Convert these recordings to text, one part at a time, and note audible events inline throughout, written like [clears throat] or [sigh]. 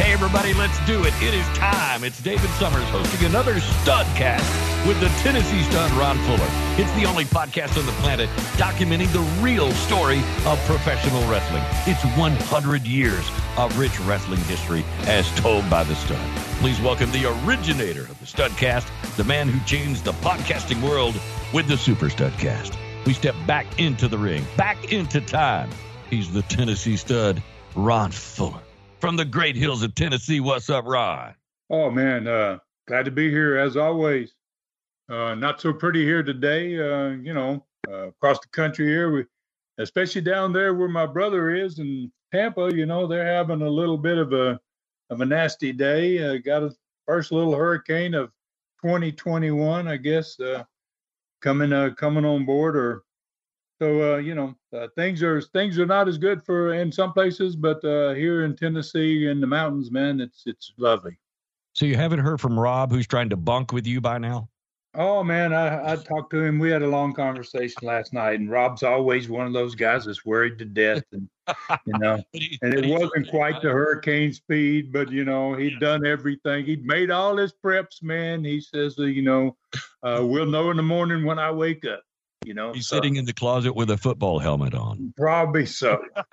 Hey, everybody, let's do it. It is time. It's David Summers hosting another Studcast with the Tennessee stud, Ron Fuller. It's the only podcast on the planet documenting the real story of professional wrestling. It's 100 years of rich wrestling history as told by the stud. Please welcome the originator of the Studcast, the man who changed the podcasting world with the Super Studcast. We step back into the ring, back into time. He's the Tennessee stud, Ron Fuller from the great hills of Tennessee. What's up, Ron? Oh man, uh, glad to be here as always. Uh, not so pretty here today. Uh, you know, uh, across the country here, we, especially down there where my brother is in Tampa. You know, they're having a little bit of a of a nasty day. Uh, got a first little hurricane of 2021, I guess, uh, coming coming on board or so uh, you know uh, things are things are not as good for in some places, but uh, here in Tennessee in the mountains, man, it's it's lovely. So you haven't heard from Rob, who's trying to bunk with you by now? Oh man, I, I talked to him. We had a long conversation last night, and Rob's always one of those guys that's worried to death, and [laughs] you know, and it wasn't quite the hurricane speed, but you know, he'd done everything. He'd made all his preps, man. He says, you know, uh, we'll know in the morning when I wake up. You know, he's so. sitting in the closet with a football helmet on. Probably so. [laughs]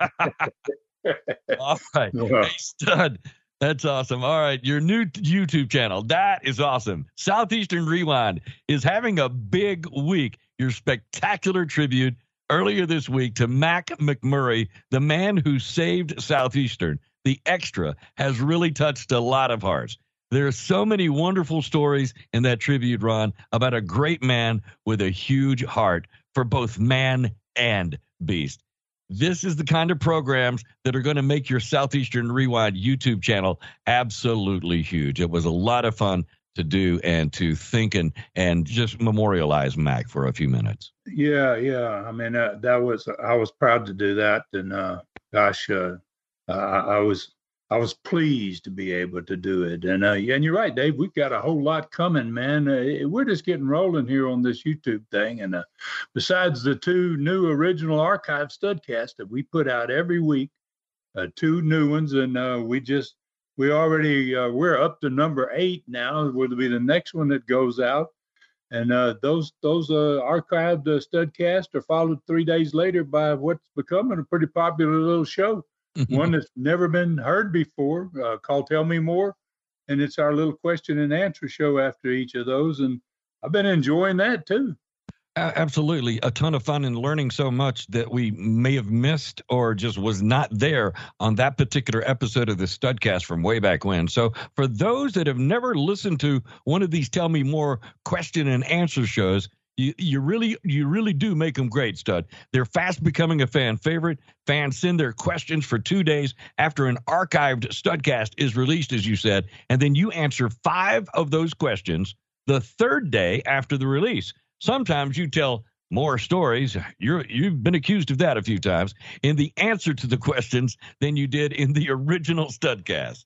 [laughs] All right, hey, stud. That's awesome. All right, your new YouTube channel. That is awesome. Southeastern Rewind is having a big week. Your spectacular tribute earlier this week to Mac McMurray, the man who saved Southeastern. The extra has really touched a lot of hearts. There are so many wonderful stories in that tribute, Ron, about a great man with a huge heart for both man and beast. This is the kind of programs that are going to make your Southeastern Rewind YouTube channel absolutely huge. It was a lot of fun to do and to think and and just memorialize Mac for a few minutes. Yeah, yeah. I mean, uh, that was I was proud to do that, and uh, gosh, uh, I, I was I was pleased to be able to do it. And uh, and you're right, Dave. We've got a whole lot coming, man. Uh, we're just getting rolling here on this YouTube thing. And uh, besides the two new original archive studcasts that we put out every week, uh, two new ones, and uh, we just we already uh, we're up to number eight now. Will be the next one that goes out. And those those archived studcasts are followed three days later by what's becoming a pretty popular little show one that's never been heard before uh, called Tell Me More. And it's our little question and answer show after each of those. And I've been enjoying that too. Absolutely. A ton of fun and learning so much that we may have missed or just was not there on that particular episode of the Studcast from way back when. So, for those that have never listened to one of these Tell Me More question and answer shows, you, you really you really do make them great, stud. They're fast becoming a fan favorite. Fans send their questions for two days after an archived studcast is released, as you said, and then you answer five of those questions the third day after the release. Sometimes you tell more stories. You're you've been accused of that a few times in the answer to the questions than you did in the original studcast.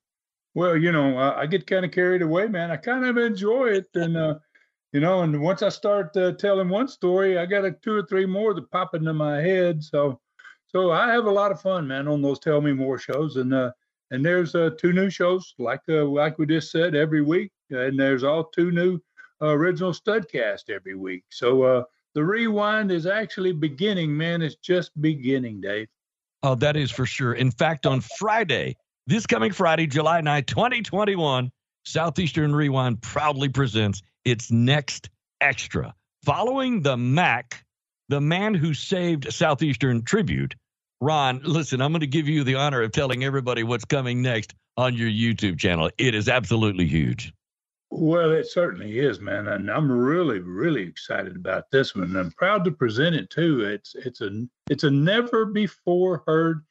Well, you know, I, I get kind of carried away, man. I kind of enjoy it, and uh, you know, and once I start uh, telling one story, I got a two or three more that pop into my head. So, so I have a lot of fun, man, on those Tell Me More shows. And uh, and there's uh, two new shows, like uh, like we just said, every week, and there's all two new uh, original Studcast every week. So uh, the rewind is actually beginning, man. It's just beginning, Dave. Oh, that is for sure. In fact, on Friday, this coming Friday, July 9, 2021, Southeastern Rewind proudly presents its next extra. Following the Mac, the man who saved Southeastern Tribute, Ron, listen, I'm going to give you the honor of telling everybody what's coming next on your YouTube channel. It is absolutely huge. Well, it certainly is, man, and I'm really, really excited about this one. I'm proud to present it too. It's it's a it's a never before heard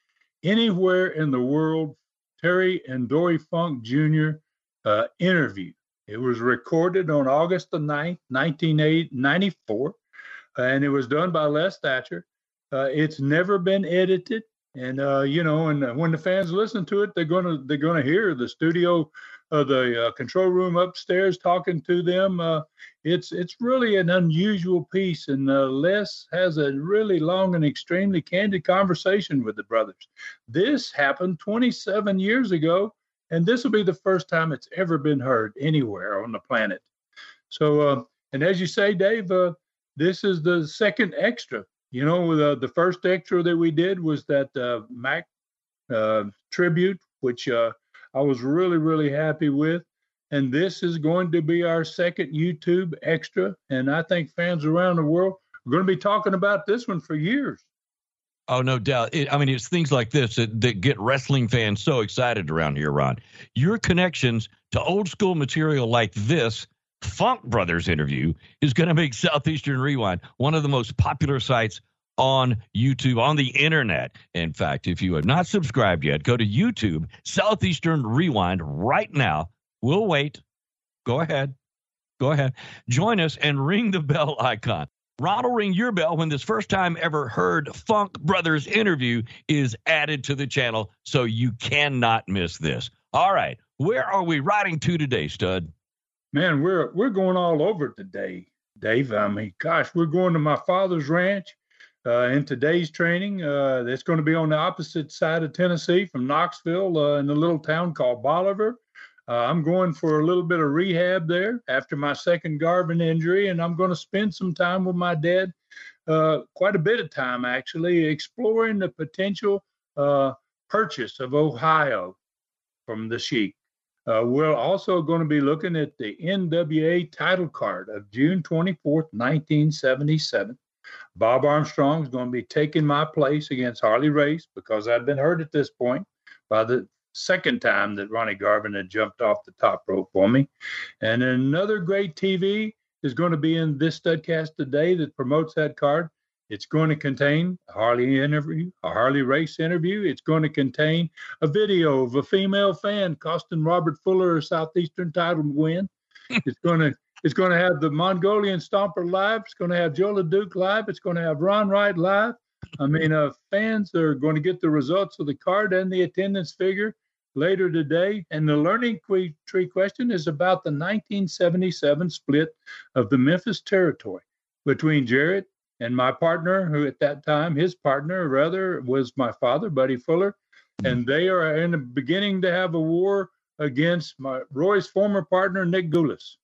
anywhere in the world Terry and Dory Funk Jr. Uh, interview. It was recorded on August the 9th, 1994, and it was done by Les Thatcher. Uh, it's never been edited, and uh, you know, and when the fans listen to it, they're gonna they're gonna hear the studio, uh, the uh, control room upstairs talking to them. Uh, it's it's really an unusual piece, and uh, Les has a really long and extremely candid conversation with the brothers. This happened 27 years ago, and this will be the first time it's ever been heard anywhere on the planet. So, and as you say, Dave, this is the second extra you know, the, the first extra that we did was that uh, Mac uh, tribute, which uh, I was really, really happy with. And this is going to be our second YouTube extra. And I think fans around the world are going to be talking about this one for years. Oh, no doubt. It, I mean, it's things like this that, that get wrestling fans so excited around here, Ron. Your connections to old school material like this Funk Brothers interview is going to make Southeastern Rewind one of the most popular sites on YouTube, on the internet. In fact, if you have not subscribed yet, go to YouTube, Southeastern Rewind right now. We'll wait. Go ahead. Go ahead. Join us and ring the bell icon. Ron will ring your bell when this first time ever heard Funk Brothers interview is added to the channel, so you cannot miss this. All right, where are we riding to today, Stud? Man, we're we're going all over today, Dave. I mean, gosh, we're going to my father's ranch uh, in today's training. Uh, it's going to be on the opposite side of Tennessee from Knoxville uh, in a little town called Bolivar. Uh, I'm going for a little bit of rehab there after my second Garvin injury, and I'm going to spend some time with my dad, uh, quite a bit of time actually, exploring the potential uh, purchase of Ohio from the Sheik. Uh, we're also going to be looking at the NWA title card of June 24th, 1977. Bob Armstrong is going to be taking my place against Harley Race because I'd been hurt at this point by the second time that Ronnie Garvin had jumped off the top rope for me. And another great TV is going to be in this studcast today that promotes that card. It's going to contain a Harley interview, a Harley race interview. It's going to contain a video of a female fan costing Robert Fuller a Southeastern title win. [laughs] it's going to it's going to have the Mongolian Stomper live. It's going to have Joe LeDuc live. It's going to have Ron Wright live. I mean, uh, fans are going to get the results of the card and the attendance figure later today. And the learning tree question is about the 1977 split of the Memphis territory between Jarrett and my partner, who at that time, his partner rather, was my father, Buddy Fuller. And they are in the beginning to have a war against my Roy's former partner, Nick Gulas.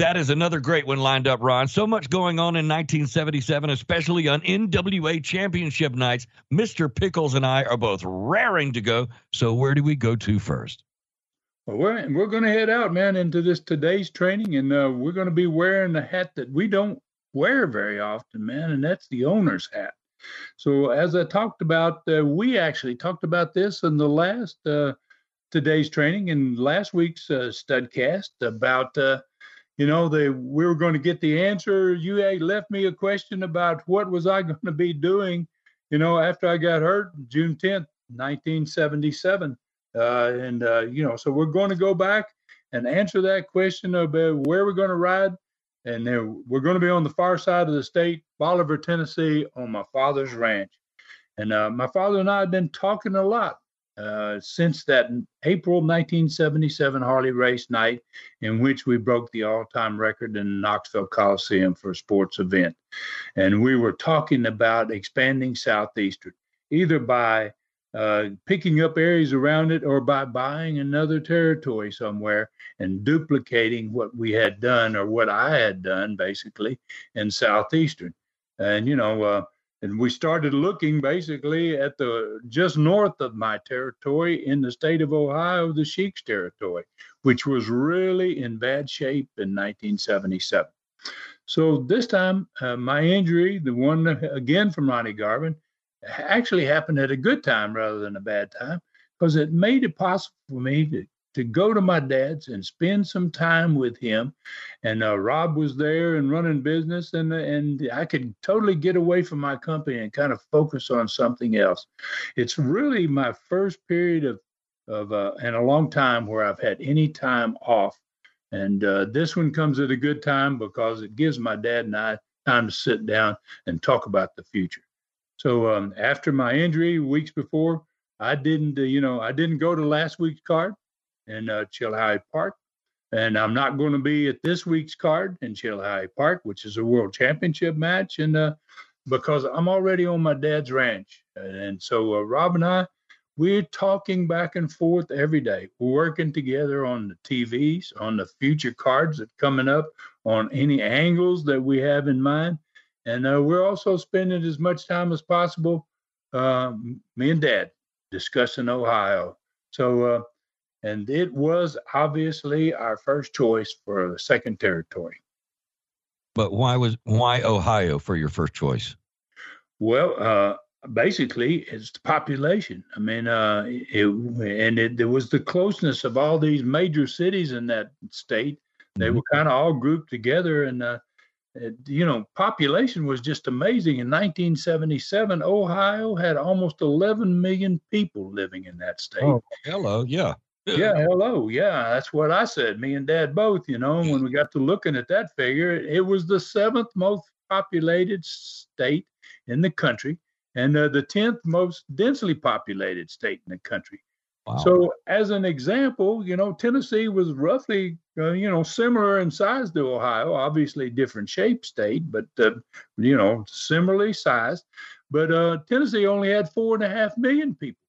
That is another great one lined up, Ron. So much going on in 1977, especially on NWA championship nights. Mr. Pickles and I are both raring to go. So, where do we go to first? Well, we're, we're going to head out, man, into this today's training, and uh, we're going to be wearing the hat that we don't wear very often, man, and that's the owner's hat. So, as I talked about, uh, we actually talked about this in the last uh, today's training in last week's uh, studcast about, uh, you know, the we were going to get the answer. You left me a question about what was I [laughs] going to be doing, you know, after I got hurt June 10th, 1977. Uh, and, uh, you know, so we're going to go back and answer that question about where we're going to ride and then we're going to be on the far side of the state, Bolivar, Tennessee, on my father's ranch. And uh, my father and I have been talking a lot uh, since that April 1977 Harley race night, in which we broke the all-time record in the Knoxville Coliseum for a sports event. And we were talking about expanding Southeastern, either by uh, picking up areas around it or by buying another territory somewhere and duplicating what we had done or what I had done basically in Southeastern. And, you know, uh, and we started looking basically at the just north of my territory in the state of Ohio, the Sheik's territory, which was really in bad shape in 1977. So this time, uh, my injury, the one again from Ronnie Garvin, actually happened at a good time rather than a bad time because it made it possible for me to to go to my dad's and spend some time with him. And uh, Rob was there and running business, and and I could totally get away from my company and kind of focus on something else. It's really my first period of of uh, in a long time where I've had any time off, and uh, this one comes at a good time because it gives my dad and I time to sit down and talk about the future. So um, after my injury, weeks before, I didn't, uh, you know, I didn't go to last week's card in uh, Park. And I'm not going to be at this week's card in Chilhowee Park, which is a world championship match. And uh, because I'm already on my dad's ranch. And so uh, Rob and I, we're talking back and forth every day. We're working together on the TVs, on the future cards that coming up, on any angles that we have in mind. And uh, we're also spending as much time as possible, uh, me and dad, discussing Ohio. So uh, and it was obviously our first choice for the second territory. But why was why Ohio for your first choice? Well, uh, basically, it's the population. I mean, uh, it, and it, there was the closeness of all these major cities in that state. They mm-hmm. were kind of all grouped together, and uh, it, you know, population was just amazing. In 1977, Ohio had almost 11 million people living in that state. Oh, hello, yeah yeah, [laughs] hello. Yeah, that's what I said. Me and Dad both, you know, when we got to looking at that figure, it was the seventh most populated state in the country and uh, the 10th most densely populated state in the country. Wow. So, as an example, you know, Tennessee was roughly, uh, you know, similar in size to Ohio, obviously different shape state, but, uh, you know, similarly sized. But uh, Tennessee only had four and a half million people.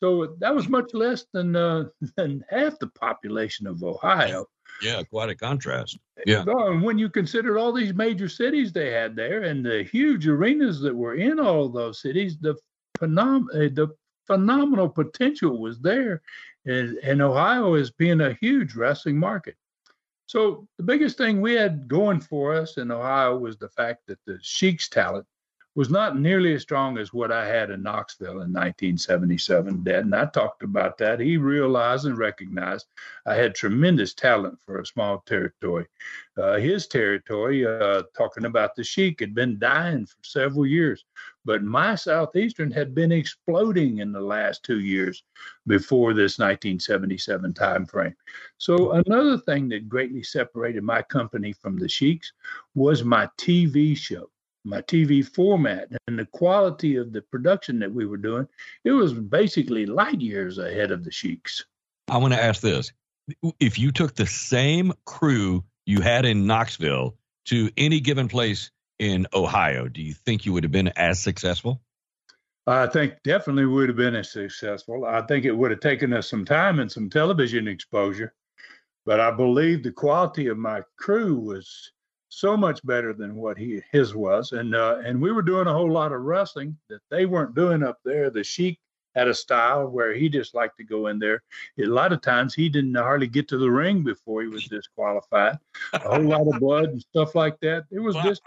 So that was much less than uh, [laughs] than half the population of Ohio. Yeah, quite a contrast. Yeah. And when you consider all these major cities they had there and the huge arenas that were in all those cities, the phenom- uh, the phenomenal potential was there. And, and Ohio is being a huge wrestling market. So the biggest thing we had going for us in Ohio was the fact that the Sheik's talent was not nearly as strong as what I had in Knoxville in 1977, Dad. And I talked about that. He realized and recognized I had tremendous talent for a small territory. Uh, his territory, uh, talking about the Sheik, had been dying for several years, but my Southeastern had been exploding in the last two years before this 1977 time frame. So another thing that greatly separated my company from the Sheiks was my TV show my TV format and the quality of the production that we were doing, it was basically light years ahead of the Sheiks. I want to ask this. If you took the same crew you had in Knoxville to any given place in Ohio, do you think you would have been as successful? I think definitely would have been as successful. I think it would have taken us some time and some television exposure, but I believe the quality of my crew was so much better than what he his was, and uh, and we were doing a whole lot of wrestling that they weren't doing up there. The Sheik had a style where he just liked to go in there. A lot of times he didn't hardly get to the ring before he was disqualified. A whole lot of blood and stuff like that. It was wow. just,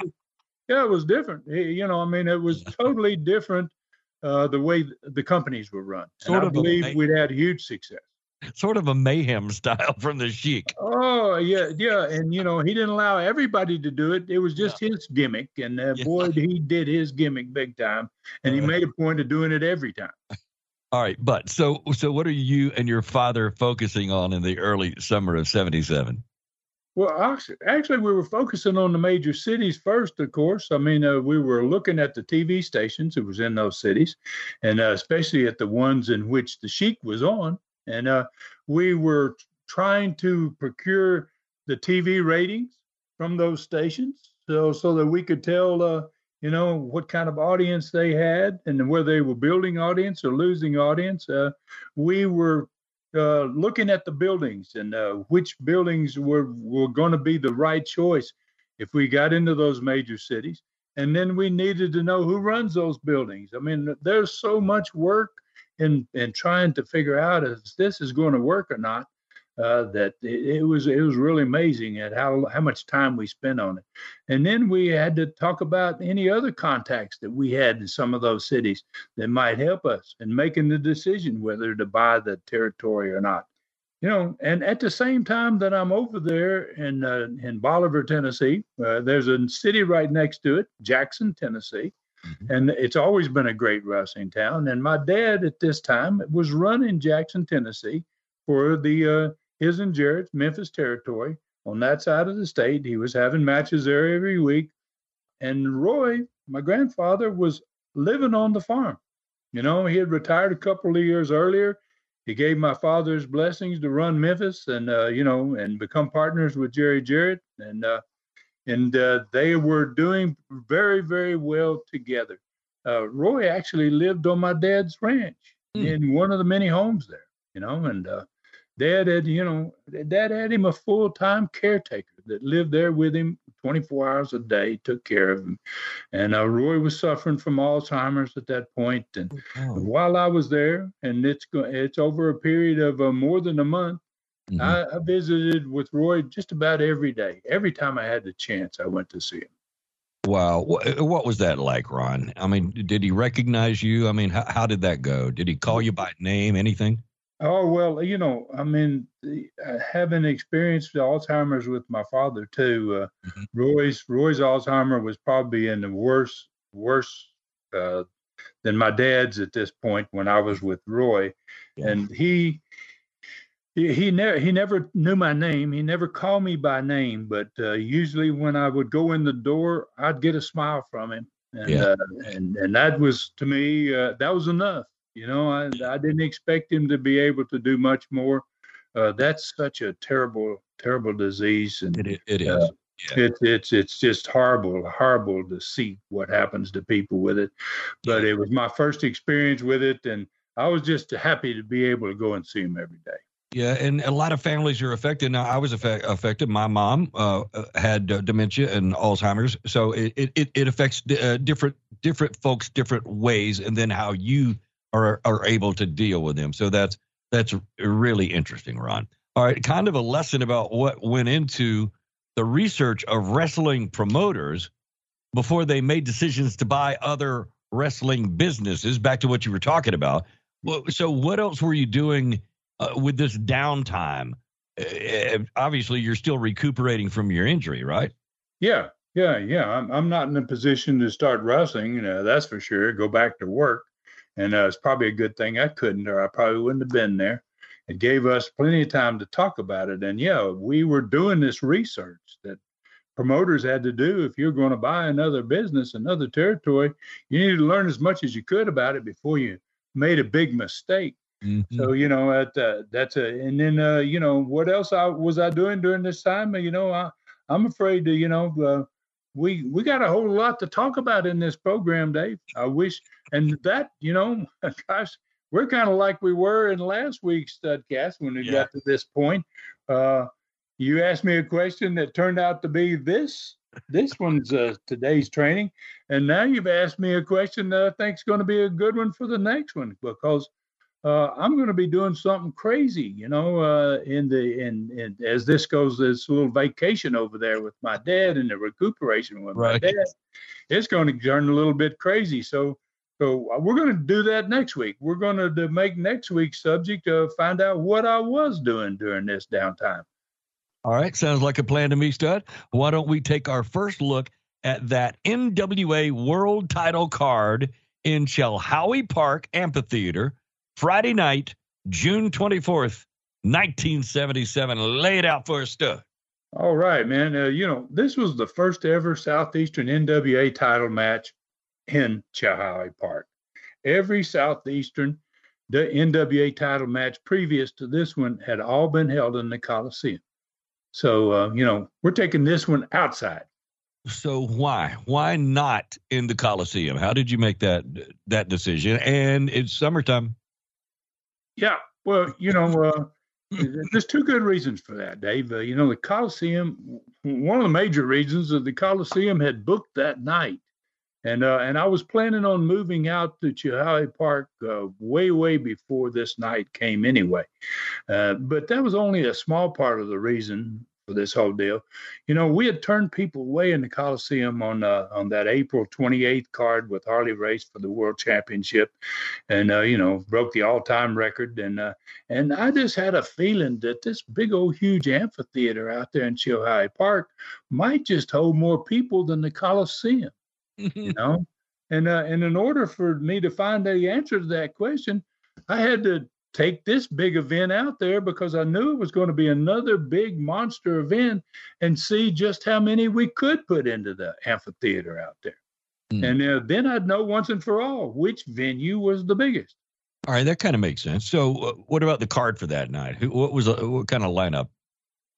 yeah, it was different. You know, I mean, it was [laughs] totally different uh, the way the companies were run. Sort and I believe we'd had huge success [laughs] sort of a mayhem style from the Sheik. Oh yeah, yeah, and you know he didn't allow everybody to do it. It was just yeah. his gimmick, and uh, yeah. boy, he did his gimmick big time, and he made a point of doing it every time. All right, but so so what are you and your father focusing on in the early summer of '77? Well, actually, we were focusing on the major cities first, of course. I mean, uh, we were looking at the TV stations. It was in those cities, and uh, especially at the ones in which the Sheik was on. And uh, we were trying to procure the TV ratings from those stations so so that we could tell uh, you know what kind of audience they had and whether they were building audience or losing audience. Uh, we were uh, looking at the buildings and uh, which buildings were were going to be the right choice if we got into those major cities. and then we needed to know who runs those buildings. I mean, there's so much work in in trying to figure out if this is going to work or not. Uh, that it, it, was it was really amazing at how how much time we spent on it, and then we had to talk about any other contacts that we had in some of those cities that might help us in making the decision whether to buy the territory or not. You know, and at the same time that I'm over there in uh, in Bolivar, Tennessee, uh, there's a city right next to it, Jackson, Tennessee, mm-hmm. and it's always been a great wrestling town. And my dad at this time was running Jackson, Tennessee, for the uh, his and Jarrett's Memphis territory on that side of the state. He was having matches there every week. And Roy, my grandfather, was living on the farm. You know, he had retired a couple of years earlier. He gave my father's blessings to run Memphis and, uh, you know, and become partners with Jerry Jarrett. And, uh, and uh, they were doing very, very well together. Uh, Roy actually lived on my dad's ranch mm. in one of the many homes there, you know, and uh, Dad had, you know, Dad had him a full time caretaker that lived there with him 24 hours a day, took care of him. And uh, Roy was suffering from Alzheimer's at that point. And oh. while I was there, and it's it's over a period of uh, more than a month, mm-hmm. I, I visited with Roy just about every day. Every time I had the chance, I went to see him. Wow. What was that like, Ron? I mean, did he recognize you? I mean, how, how did that go? Did he call you by name, anything? Oh well, you know, I mean, uh, having experienced Alzheimer's with my father too, uh, mm-hmm. Roy's Roy's Alzheimer was probably in the worse worse uh, than my dad's at this point when I was with Roy, yeah. and he he never he never knew my name. He never called me by name, but uh, usually when I would go in the door, I'd get a smile from him, and yeah. uh, and and that was to me uh, that was enough. You know, I, I didn't expect him to be able to do much more. Uh, that's such a terrible, terrible disease, and it, it is. Uh, yeah. It's it's it's just horrible, horrible to see what happens to people with it. But it was my first experience with it, and I was just happy to be able to go and see him every day. Yeah, and a lot of families are affected. Now, I was affect, affected. My mom uh, had uh, dementia and Alzheimer's, so it it, it affects uh, different different folks different ways, and then how you are are able to deal with them. So that's that's really interesting, Ron. All right, kind of a lesson about what went into the research of wrestling promoters before they made decisions to buy other wrestling businesses. Back to what you were talking about. So, what else were you doing uh, with this downtime? Uh, obviously, you're still recuperating from your injury, right? Yeah, yeah, yeah. I'm I'm not in a position to start wrestling. You know, that's for sure. Go back to work and uh, it's probably a good thing I couldn't, or I probably wouldn't have been there. It gave us plenty of time to talk about it. And yeah, we were doing this research that promoters had to do. If you're going to buy another business, another territory, you need to learn as much as you could about it before you made a big mistake. Mm-hmm. So you know that uh, that's a and then uh, you know what else I was I doing during this time? You know I I'm afraid to you know uh, we we got a whole lot to talk about in this program, Dave. I wish, and that you know, [laughs] gosh, we're kind of like we were in last week's studcast when we yeah. got to this point. Uh, you asked me a question that turned out to be this. This one's uh, today's training, and now you've asked me a question that I think is going to be a good one for the next one because uh, I'm going to be doing something crazy, you know, uh, in the in, in as this goes, this little vacation over there with my dad and the recuperation with right. my dad. It's going to turn a little bit crazy. So, so uh, we're going to do that next week. We're going to, to make next week's subject to find out what I was doing during this downtime. All right, sounds like a plan to me, Stud. Why don't we take our first look at that NWA World Title card in Chilhowee Park Amphitheater? Friday night, June 24th, 1977. Lay it out for us, Stud. All right, man. Uh, you know, this was the first ever Southeastern NWA title match in Chilhowee Park. Every Southeastern the NWA title match previous to this one had all been held in the Coliseum. So, uh, you know, we're taking this one outside. So why why not in the Coliseum? How did you make that that decision? And it's summertime. Yeah, well, you know, uh, there's two good reasons for that, Dave. Uh, you know, the Coliseum. One of the major reasons is the Coliseum had booked that night And uh, and I was planning on moving out to Chilhowee Park uh, way way before this night came anyway, uh, but that was only a small part of the reason for this whole deal. You know, we had turned people away in the Coliseum on uh, on that April 28th card with Harley Race for the World Championship, and uh, you know broke the all-time record. And uh, and I just had a feeling that this big old huge amphitheater out there in Chilhowee Park might just hold more people than the Coliseum. you [laughs] know, and uh, and in order for me to find the answer to that question, I had to take this big event out there because I knew it was going to be another big monster event and see just how many we could put into the amphitheater out there. Mm. And uh, then I'd know once and for all which venue was the biggest. All right, that kind of makes sense. So, uh, what about the card for that night? Who, what was uh, what kind of lineup?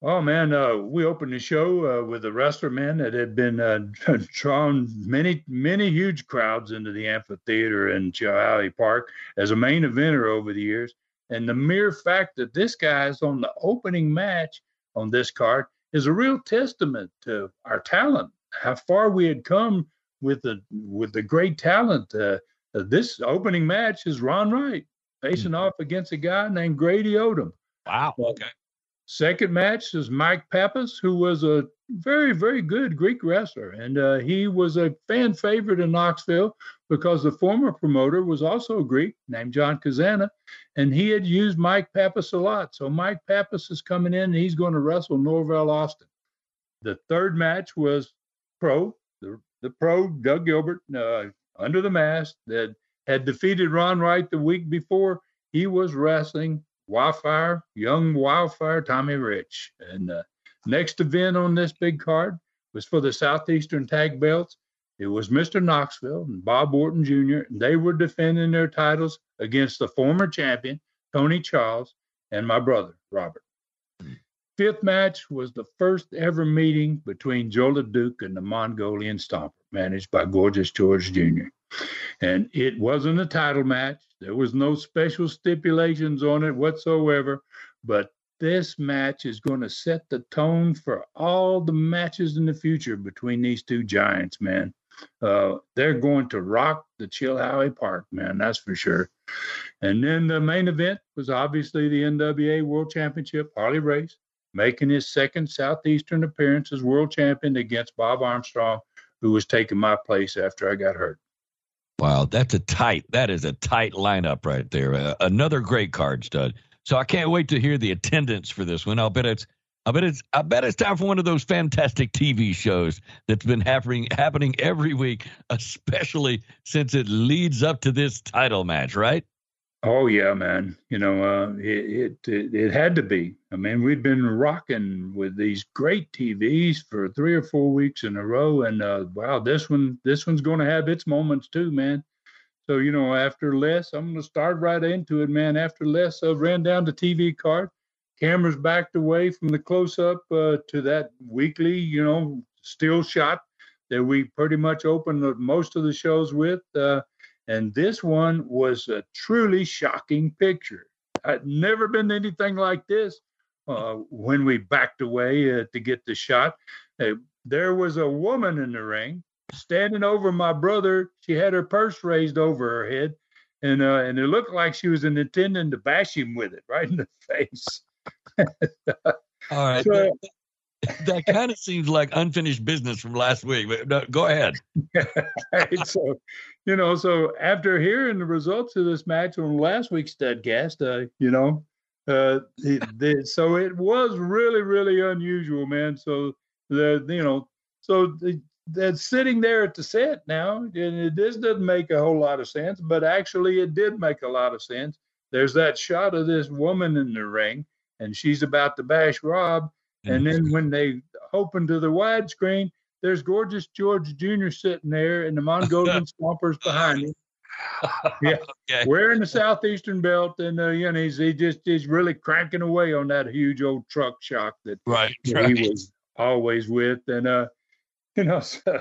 Oh man, uh, we opened the show uh, with a wrestler man that had been uh, [laughs] drawn many, many huge crowds into the amphitheater in Chilhowee Park as a main eventer over the years. And the mere fact that this guy is on the opening match on this card is a real testament to our talent, how far we had come with the with the great talent. Uh, uh, this opening match is Ron Wright facing mm-hmm. off against a guy named Grady Odom. Wow. Okay. Second match is Mike Pappas, who was a very, very good Greek wrestler. And uh, he was a fan favorite in Knoxville because the former promoter was also a Greek named John Kazana. And he had used Mike Pappas a lot. So Mike Pappas is coming in and he's going to wrestle Norvell Austin. The third match was pro, the, the pro Doug Gilbert uh, under the mask that had defeated Ron Wright the week before. He was wrestling Wildfire, young Wildfire Tommy Rich. And uh, next event on this big card was for the Southeastern Tag Belts. It was Mr. Knoxville and Bob Wharton Jr. And they were defending their titles against the former champion, Tony Charles, and my brother, Robert. Fifth match was the first ever meeting between Joe LeDuc and the Mongolian Stomper, managed by Gorgeous George Jr. And it wasn't a title match. There was no special stipulations on it whatsoever. But this match is going to set the tone for all the matches in the future between these two giants, man. Uh, they're going to rock the Chilhowee Park, man. That's for sure. And then the main event was obviously the NWA World Championship, Harley Race, making his second Southeastern appearance as world champion against Bob Armstrong, who was taking my place after I got hurt. Wow, that's a tight. That is a tight lineup right there. Uh, another great card stud. So I can't wait to hear the attendance for this one. I'll bet it's. I bet it's. I bet it's time for one of those fantastic TV shows that's been happening happening every week, especially since it leads up to this title match, right? Oh yeah, man. You know, uh, it, it, it it had to be. I mean, we'd been rocking with these great TVs for three or four weeks in a row, and uh, wow, this one this one's going to have its moments too, man. So you know, after Les, I'm going to start right into it, man. After Les uh, ran down the TV card, cameras backed away from the close up uh, to that weekly, you know, still shot that we pretty much opened most of the shows with. Uh, and this one was a truly shocking picture. I'd never been anything like this uh, when we backed away uh, to get the shot. Uh, there was a woman in the ring standing over my brother. She had her purse raised over her head, and uh, and it looked like she was intending to bash him with it right in the [laughs] face. [laughs] All right. So, that kind of seems like unfinished business from last week. But no, go ahead. [laughs] right, so, you know, so after hearing the results of this match on last week's Studcast, uh, you know, uh, so it was really, really unusual, man. So the, you know, so the, that's sitting there at the set now, and it, this doesn't make a whole lot of sense, but actually it did make a lot of sense. There's that shot of this woman in the ring, and she's about to bash Rob, and then mm-hmm. when they open to the widescreen, there's gorgeous George Jr. sitting there and the Mongolian [laughs] Stompers behind him. [laughs] Yeah, okay. wearing the southeastern belt, and uh, you know he's he just he's really cranking away on that huge old truck shock that, right, that right. he was always with, and uh, you know, [laughs] so,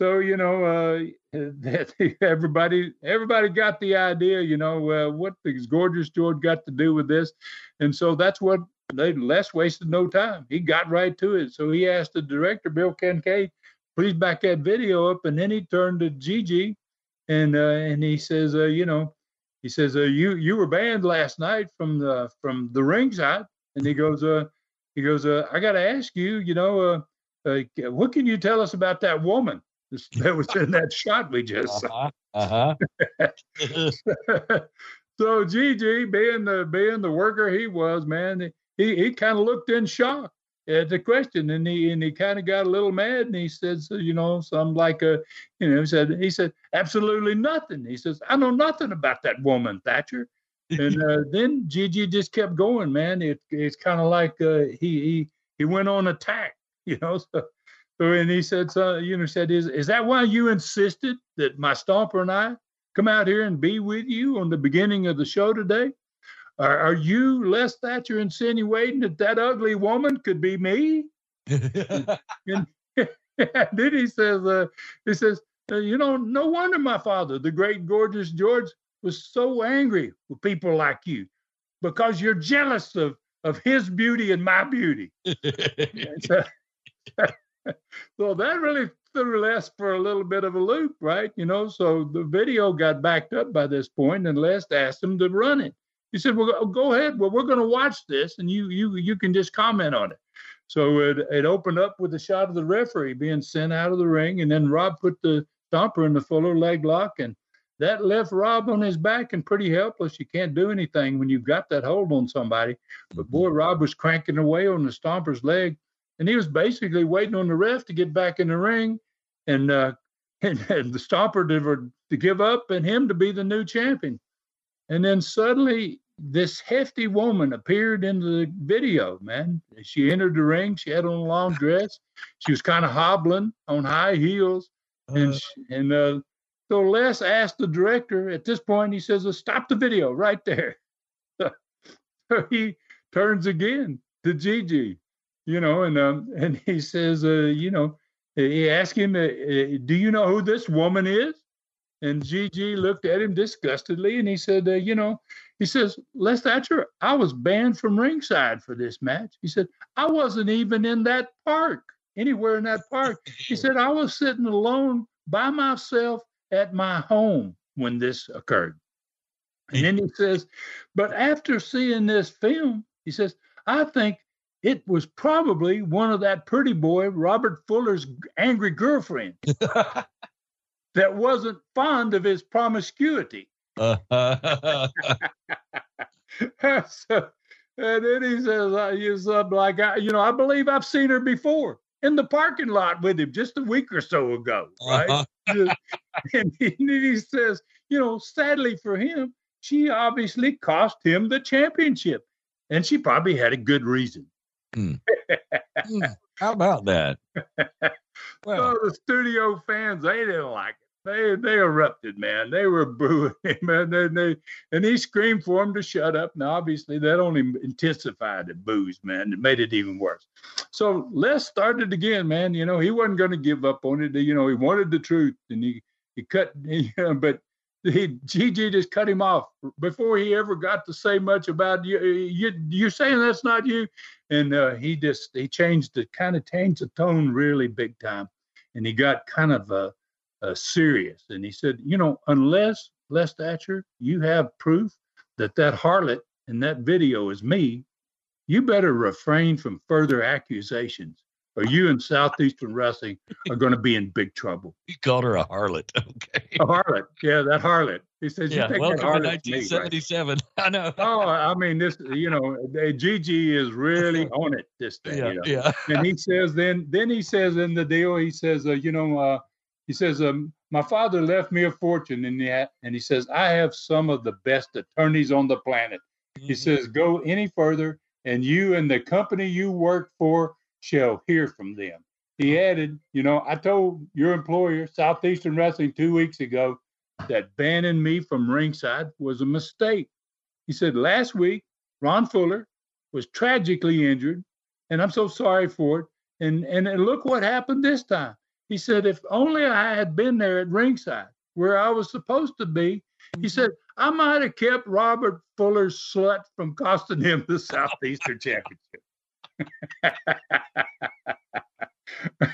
so you know, uh, [laughs] everybody everybody got the idea, you know, uh, what does gorgeous George got to do with this, and so that's what they Les wasted no time. He got right to it. So he asked the director, Bill Kincaid, please back that video up. And then he turned to Gigi, and uh, and he says, uh, you know, he says, uh, you you were banned last night from the from the ringside. And he goes, uh, he goes, I got to ask you, you know, what can you tell us about that woman that was in that shot we just saw? Uh-huh. uh-huh. [laughs] so Gigi, being the being the worker he was, man, he he kind of looked in shock at the question, and he and he kind of got a little mad, and he said, so, you know, some like a, you know, he said he said absolutely nothing. He says, I know nothing about that woman, Thatcher. and uh, [laughs] then Gigi just kept going, man. It, it's kind of like uh, he he he went on attack, [laughs] you know. So and he said, so, you know, said, is is that why you insisted that my stomper and I come out here and be with you on the beginning of the show today? Are, are you Les Thatcher insinuating that that ugly woman could be me? [laughs] and, and [laughs] then he says, uh, he says, uh, you know, no wonder my father, the great gorgeous George, was so angry with people like you because you're jealous of of his beauty and my beauty. [laughs] so, [laughs] so that really threw Les for a little bit of a loop, right? You know, so the video got backed up by this point, and Les asked him to run it. He said, "Well, go ahead. Well, we're going to watch this, and you you you can just comment on it." So it it opened up with a shot of the referee being sent out of the ring, and then Rob put the stomper in the Fuller leg lock, and that left Rob on his back and pretty helpless. You can't do anything when you've got that hold on somebody. But boy, Rob was cranking away on the stomper's leg, and he was basically waiting on the ref to get back in the ring, and uh, [laughs] and, and the stomper to, to give up and him to be the new champion. And then suddenly, this hefty woman appeared in the video, man. She entered the ring. She had on a long dress. She was kind of hobbling on high heels. And, uh, she, and uh, so Les asked the director at this point, he says, Stop the video right there. [laughs] so he turns again to Gigi, you know, and um, [laughs] and he says, uh, you know, he asked him, uh, uh, Do you know who this woman is? And Gigi looked at him disgustedly and he said, uh, You know, he says, Les Thatcher, I was banned from ringside for this match. He said, I wasn't even in that park, anywhere in that park. He [laughs] said, I was sitting alone by myself at my home when this occurred. And then he says, but after seeing this film, he says, I think it was probably one of that pretty boy, Robert Fuller's angry girlfriend [laughs] that wasn't fond of his promiscuity. [laughs] [laughs] so, and then he says, I use something like, you know, I believe I've seen her before in the parking lot with him just a week or so ago, right? Uh-huh. and, he, and he says, you know, sadly for him, she obviously cost him the championship, and she probably had a good reason. Mm. [laughs] How about that? Well, so the studio fans, they didn't like it they they erupted, man. They were booing [laughs] him, man. They, they, and he screamed for him to shut up. Now, obviously, that only intensified the boos, man. It made it even worse. So Les started again, man. You know, he wasn't going to give up on it. You know, he wanted the truth, and he he cut. [laughs] He, but he Gigi just cut him off before he ever got to say much about you. You you're saying that's not you, and uh, he just he changed the kind of changed the tone really big time, and he got kind of uh, uh, serious. And he said, you know, unless Les Thatcher, you have proof that that harlot in that video is me, you better refrain from further accusations, or you in Southeastern Wrestling are going to be in big trouble. He called her a harlot. [laughs] Okay. A harlot. Yeah, that harlot. He says, yeah, welcome to 1977. Me, right? [laughs] I know. oh, I mean, this, you know, Gigi is really [laughs] on it this day. Yeah, you know? yeah. and he says, then, then he says in the deal, he says, uh, you know, uh, he says, um, My father left me a fortune, and he, and he says, I have some of the best attorneys on the planet. Mm-hmm. He says, Go any further, and you and the company you work for shall hear from them. He mm-hmm. added, You know, I told your employer, Southeastern Wrestling, two weeks ago that banning me from ringside was a mistake. He said, Last week, Ron Fuller was tragically injured, and I'm so sorry for it. And, and look what happened this time. He said, if only I had been there at ringside where I was supposed to be, he mm-hmm. said, I might have kept Robert Fuller's slut from costing him the Southeastern Championship.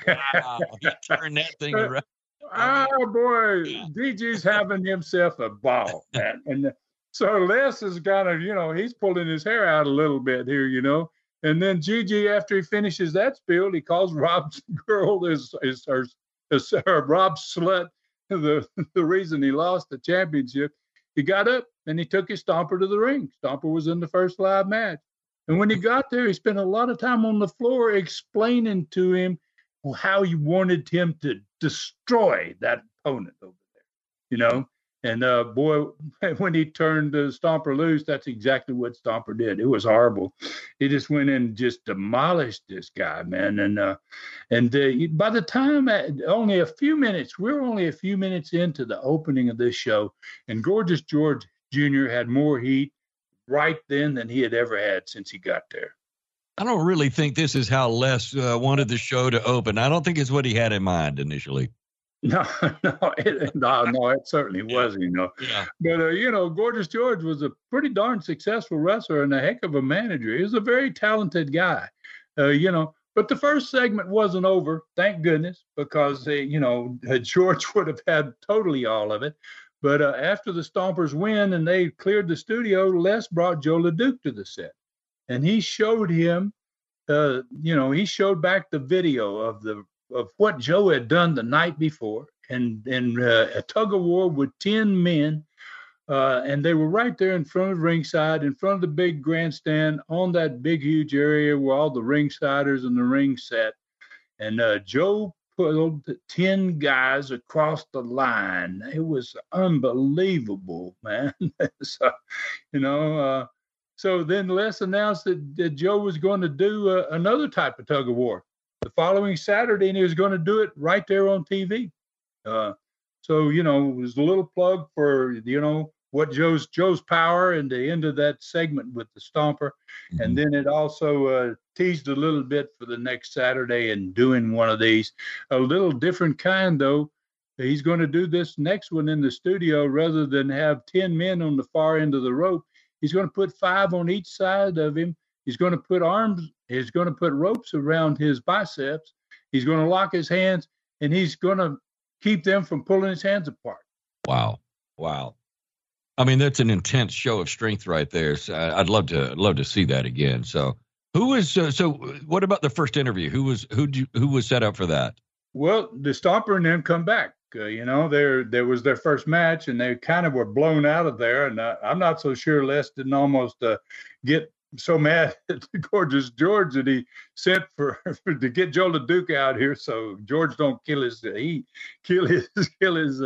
Wow, he turned that thing uh, around. oh boy, GG's having himself a ball. And so Les is kind of, you know, he's pulling his hair out a little bit here, you know. And then GG, after he finishes that spiel, he calls Rob's [laughs] girl his his her, his, her Rob slut the the reason he lost the championship. He got up and he took his stomper to the ring. Stomper was in the first live match. And when he got there, he spent a lot of time on the floor explaining to him how he wanted him to destroy that opponent over there. You know, and uh, boy, [laughs] when he turned the Stomper loose, that's exactly what Stomper did. It was horrible. He just went in and just demolished this guy, man. And uh, and uh, by the time uh, only a few minutes, we're only a few minutes into the opening of this show, and Gorgeous George Jr. had more heat right then than he had ever had since he got there. I don't really think this is how Les uh, wanted the show to open. I don't think it's what he had in mind initially. [laughs] No, no, it, no, no, it certainly [laughs] was, you know. Yeah. But uh, you know, Gorgeous George was a pretty darn successful wrestler and a heck of a manager. He was a very talented guy, uh, you know. But the first segment wasn't over, thank goodness, because uh, you know [laughs] George would have had totally all of it. But uh, after the Stompers win and they cleared the studio, Les brought Joe LeDuc to the set, and he showed him, uh, you know, he showed back the video of the of what Joe had done the night before, and and uh, a tug of war with ten men, uh, and they were right there in front of ringside, in front of the big grandstand, on that big huge area where all the ringsiders and the ring sat, and uh, Joe pulled ten guys across the line. It was unbelievable, [laughs] man. so, you know. Uh, so then Les announced that, that Joe was going to do uh, another type of tug of war the following Saturday, and he was going to do it right there on TV. Uh, so you know, it was a little plug for you know what Joe's Joe's power and the end of that segment with the Stomper, mm-hmm. and then it also uh, teased a little bit for the next Saturday and doing one of these, a little different kind though. He's going to do this next one in the studio rather than have ten men on the far end of the rope. He's going to put five on each side of him. He's going to put arms He's going to put ropes around his biceps. He's going to lock his hands and he's going to keep them from pulling his hands apart. Wow. Wow. I mean, that's an intense show of strength right there. So I'd love to love to see that again. So, who was uh, so? What about the first interview? Who was who? Who was set up for that? Well, the Stomper and them come back. Uh, you know, there there was their first match, and they kind of were blown out of there. And uh, I'm not so sure Les didn't almost uh, get so mad [laughs] at gorgeous George that he sent for, [laughs] for, to get Joe LeDuc out here so George don't kill his uh, he kill his [laughs] kill his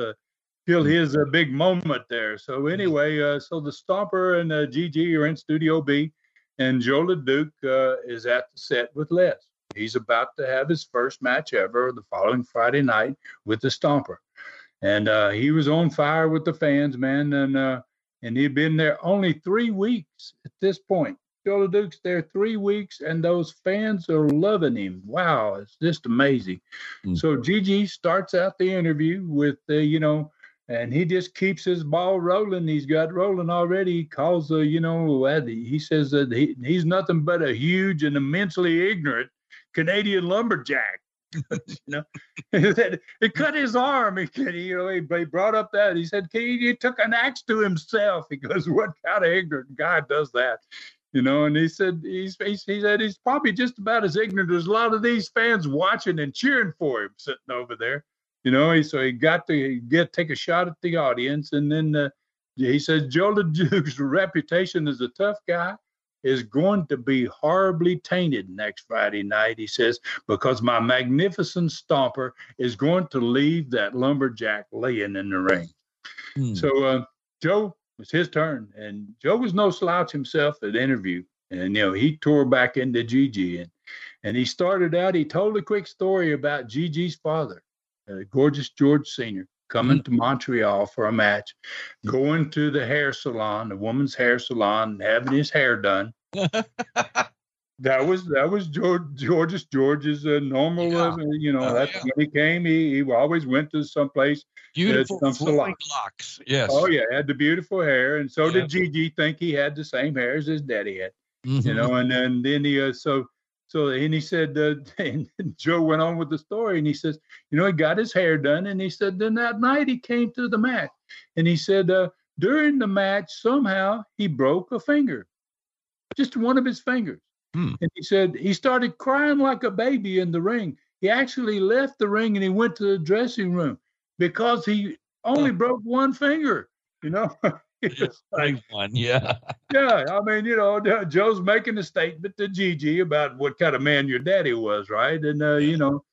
kill his uh, big moment there. So anyway, uh, so the Stomper and uh, GG are in Studio B, and Joe LeDuc uh, is at the set with Les. He's about to have his first match ever the following Friday night with the Stomper, and uh, he was on fire with the fans, man, and. Uh, and he'd been there only three weeks at this point. Joe LeDuc's there three weeks, and those fans are loving him. Wow, it's just amazing. Mm. So GG starts out the interview with, uh, you know, and he just keeps his ball rolling. He's got rolling already. He calls, uh, you know, he says that he, he's nothing but a huge and immensely ignorant Canadian lumberjack. [laughs] you know, [laughs] it cut his arm. He, you know, he, brought up that he said he, he took an axe to himself. He goes, [laughs] "What kind of ignorant guy does that?" you know, and he said he's he said he's probably just about as ignorant as a lot of these fans watching and cheering for him sitting over there. You know, he, so he got to get take a shot at the audience, and then uh, he says Joe LeDuc's [laughs] reputation as a tough guy is going to be horribly tainted next Friday night. He says because my magnificent stomper is going to leave that lumberjack laying in the ring. Hmm. So uh, Joe was his turn. And Joe was no slouch himself at the interview. And, you know, he tore back into GG. And, and he started out, he told a quick story about GG's father, uh, Gorgeous George Sr., coming mm-hmm. to Montreal for a match, going to the hair salon, the woman's hair salon, having his hair done. [laughs] that was that was George George's George's uh, normal. Yeah. Uh, you know, oh, that's yeah. when he came. He, he always went to some place. Beautiful flowing locks. Yes. Oh yeah, had the beautiful hair, and so yeah. did GG. Think he had the same hair as his daddy had. Mm-hmm. You know, and then then he uh, so so and he said, uh, [laughs] and Joe went on with the story, and he says, you know, he got his hair done, and he said, then that night he came to the match, and he said, uh, during the match somehow he broke a finger, just one of his fingers, Hmm. and he said he started crying like a baby in the ring. He actually left the ring and he went to the dressing room because he only broke one finger. You know. [laughs] [laughs] Like, one, yeah. yeah, I mean, you know, Joe's making a statement to GG about what kind of man your daddy was, right? And uh, you know,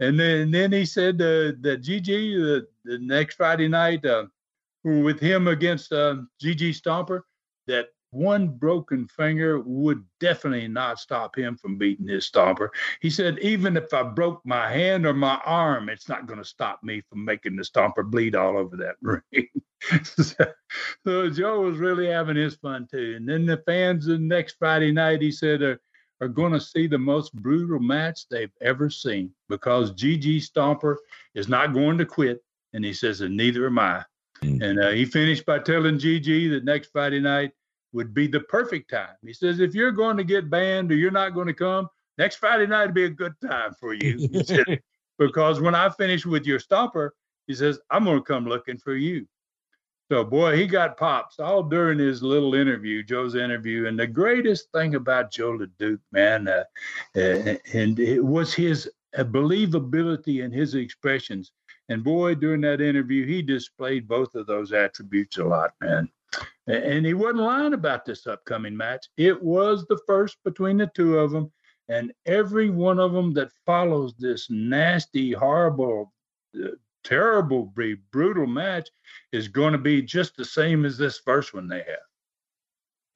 and then and then he said uh, that GG the, the next Friday night uh, with him against uh, GG Stomper, that one broken finger would definitely not stop him from beating his Stomper. He said, even if I broke my hand or my arm, it's not going to stop me from making the Stomper bleed all over that [laughs] ring. so Joe was really having his fun too. And then the fans the next Friday night, he said, are, are going to see the most brutal match they've ever seen because GG Stomper is not going to quit. And he says, and neither am I. Mm. And uh, he finished by telling GG that next Friday night would be the perfect time. He says, if you're going to get banned or you're not going to come, next Friday night would be a good time for you. He said, [laughs] because when I finish with your Stomper, he says, I'm going to come looking for you. So, boy, he got pops all during his little interview, Joe's interview. And the greatest thing about Joe LeDuc, man, uh, uh, and it was his uh, believability and his expressions. And boy, during that interview, he displayed both of those attributes a lot, man. And he wasn't lying about this upcoming match. It was the first between the two of them. And every one of them that follows this nasty, horrible, uh, terrible, brutal match is going to be just the same as this first one they have.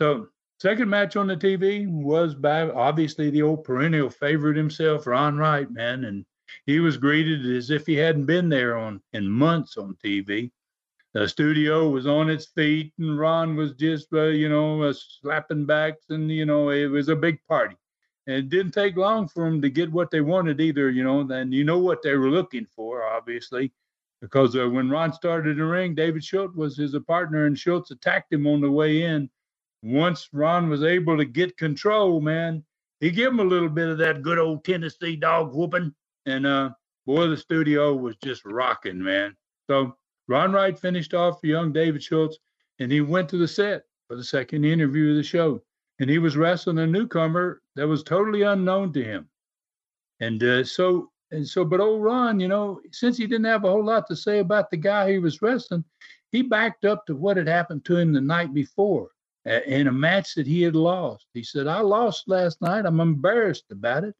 So, second match on the TV was by obviously the old perennial favorite himself, Ron Wright, man, and he was greeted as if he hadn't been there on in months on TV. The studio was on its feet, and Ron was just, uh, you know, uh, slapping backs, and you know, it was a big party. And it didn't take long for them to get what they wanted either, you know. Then you know what they were looking for, obviously because uh, when Ron started the ring, David Schultz was his partner, and Schultz attacked him on the way in. Once Ron was able to get control, man, he gave him a little bit of that good old Tennessee dog whooping, and uh, boy, the studio was just rocking, man. So Ron Wright finished off for young David Schultz, and he went to the set for the second interview of the show, and he was wrestling a newcomer that was totally unknown to him, and uh, so and so, but old Ron, you know, since he didn't have a whole lot to say about the guy he was wrestling, he backed up to what had happened to him the night before in a match that he had lost. He said, I lost last night. I'm embarrassed about it.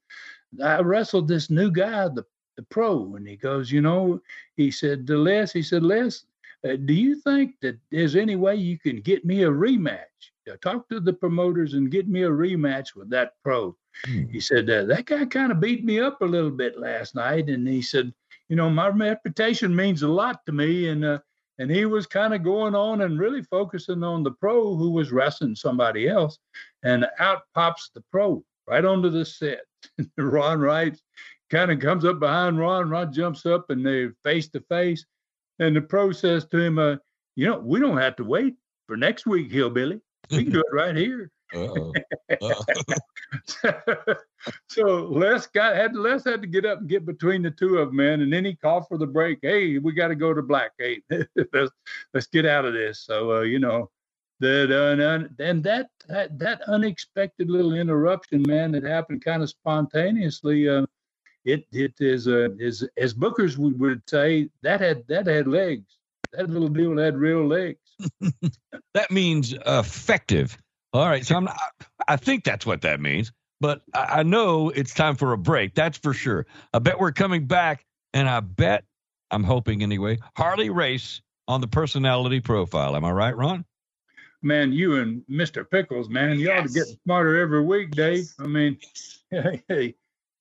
I wrestled this new guy, the, the pro. And he goes, You know, he said to Les, he said, Les, uh, do you think that there's any way you can get me a rematch? Uh, talk to the promoters and get me a rematch with that pro he said uh, that guy kind of beat me up a little bit last night and he said you know my reputation means a lot to me and uh, and he was kind of going on and really focusing on the pro who was wrestling somebody else and out pops the pro right onto the set [laughs] ron wright kind of comes up behind ron ron jumps up and they're face to face and the pro says to him uh, you know we don't have to wait for next week hillbilly we can do it right here [laughs] Uh-oh. Uh-oh. [laughs] so Les got had Les had to get up and get between the two of them, man, and then he called for the break. Hey, we got to go to black. Hey, let's let's get out of this. So uh, you know that and that, that that unexpected little interruption, man, that happened kind of spontaneously. Uh, it it is uh, is as Booker's would, would say that had that had legs. That little deal had real legs. [laughs] that means effective. All right. So I'm not, I think that's what that means, but I, I know it's time for a break. That's for sure. I bet we're coming back, and I bet I'm hoping anyway. Harley Race on the personality profile. Am I right, Ron? Man, you and Mr. Pickles, man, you ought to get smarter every week, Dave. I mean, [laughs] hey,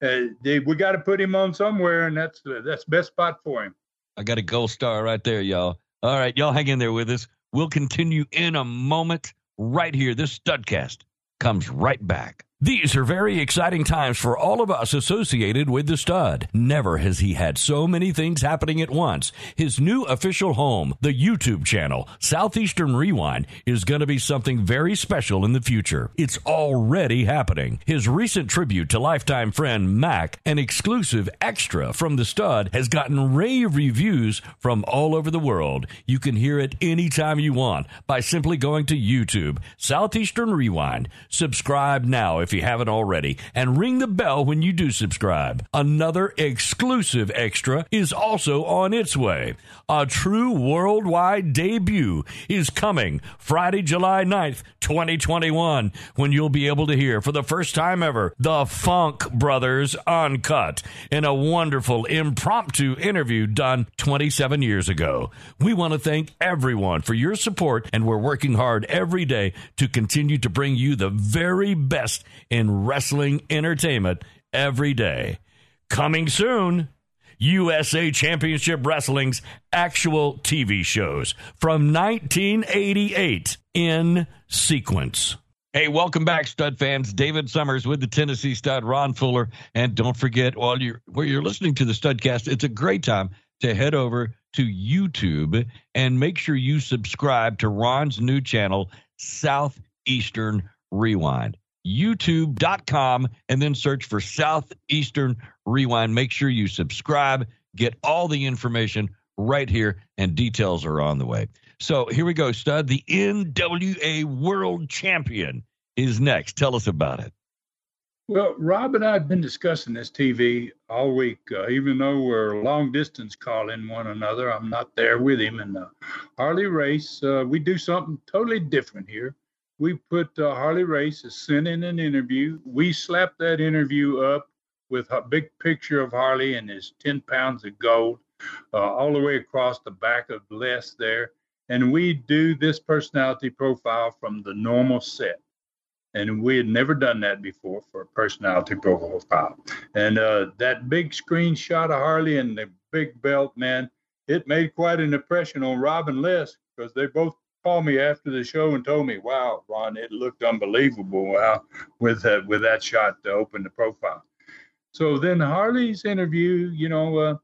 uh, Dave, we got to put him on somewhere, and that's uh, that's best spot for him. I got a gold star right there, y'all. All right, y'all hang in there with us. We'll continue in a moment right here. This studcast comes right back. These are very exciting times for all of us associated with the stud. Never has he had so many things happening at once. His new official home, the YouTube channel, Southeastern Rewind, is going to be something very special in the future. It's already happening. His recent tribute to lifetime friend Mac, an exclusive extra from the stud, has gotten rave reviews from all over the world. You can hear it anytime you want by simply going to YouTube, Southeastern Rewind. Subscribe now if you haven't already, and ring the bell when you do subscribe. Another exclusive extra is also on its way. A true worldwide debut is coming Friday, July 9th, 2021, when you'll be able to hear for the first time ever the Funk Brothers Uncut in a wonderful impromptu interview done 27 years ago. We want to thank everyone for your support, and we're working hard every day to continue to bring you the very best in wrestling entertainment every day. Coming soon. USA Championship Wrestling's actual TV shows from 1988 in sequence. Hey, welcome back, stud fans. David Summers with the Tennessee stud, Ron Fuller. And don't forget, while you're where you're listening to the Studcast, it's a great time to head over to YouTube and make sure you subscribe to Ron's new channel, Southeastern Rewind. YouTube.com and then search for Southeastern Rewind. Make sure you subscribe, get all the information right here, and details are on the way. So here we go, Stud. The NWA World Champion is next. Tell us about it. Well, Rob and I have been discussing this TV all week. Uh, even though we're long distance calling one another, I'm not there with him. And uh, Harley Race, uh, we do something totally different here. We put uh, Harley Race sent in an interview. We slapped that interview up with a big picture of Harley and his 10 pounds of gold uh, all the way across the back of Les there. And we do this personality profile from the normal set and we had never done that before for a personality profile. And uh, that big screenshot of Harley and the big belt, man, it made quite an impression on Rob and Les because they both called me after the show and told me, "Wow, Ron, it looked unbelievable. Wow, with that with that shot to open the profile." So then Harley's interview, you know, uh,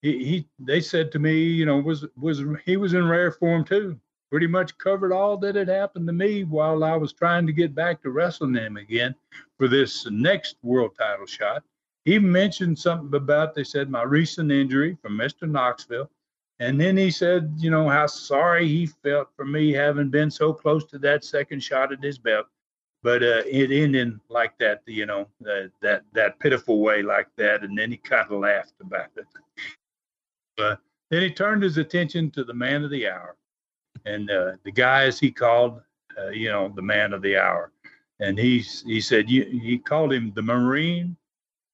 he, he they said to me, you know, was was he was in rare form too pretty much covered all that had happened to me while I was trying to get back to wrestling them again for this next world title shot. He mentioned something about, they said, my recent injury from Mr. Knoxville. And then he said, you know, how sorry he felt for me having been so close to that second shot at his belt. But uh, it ended like that, you know, uh, that that pitiful way like that. And then he kind of laughed about it. Then he turned his attention to the man of the hour, and uh, the as he called, uh, you know, the man of the hour, and he he said you, he called him the Marine,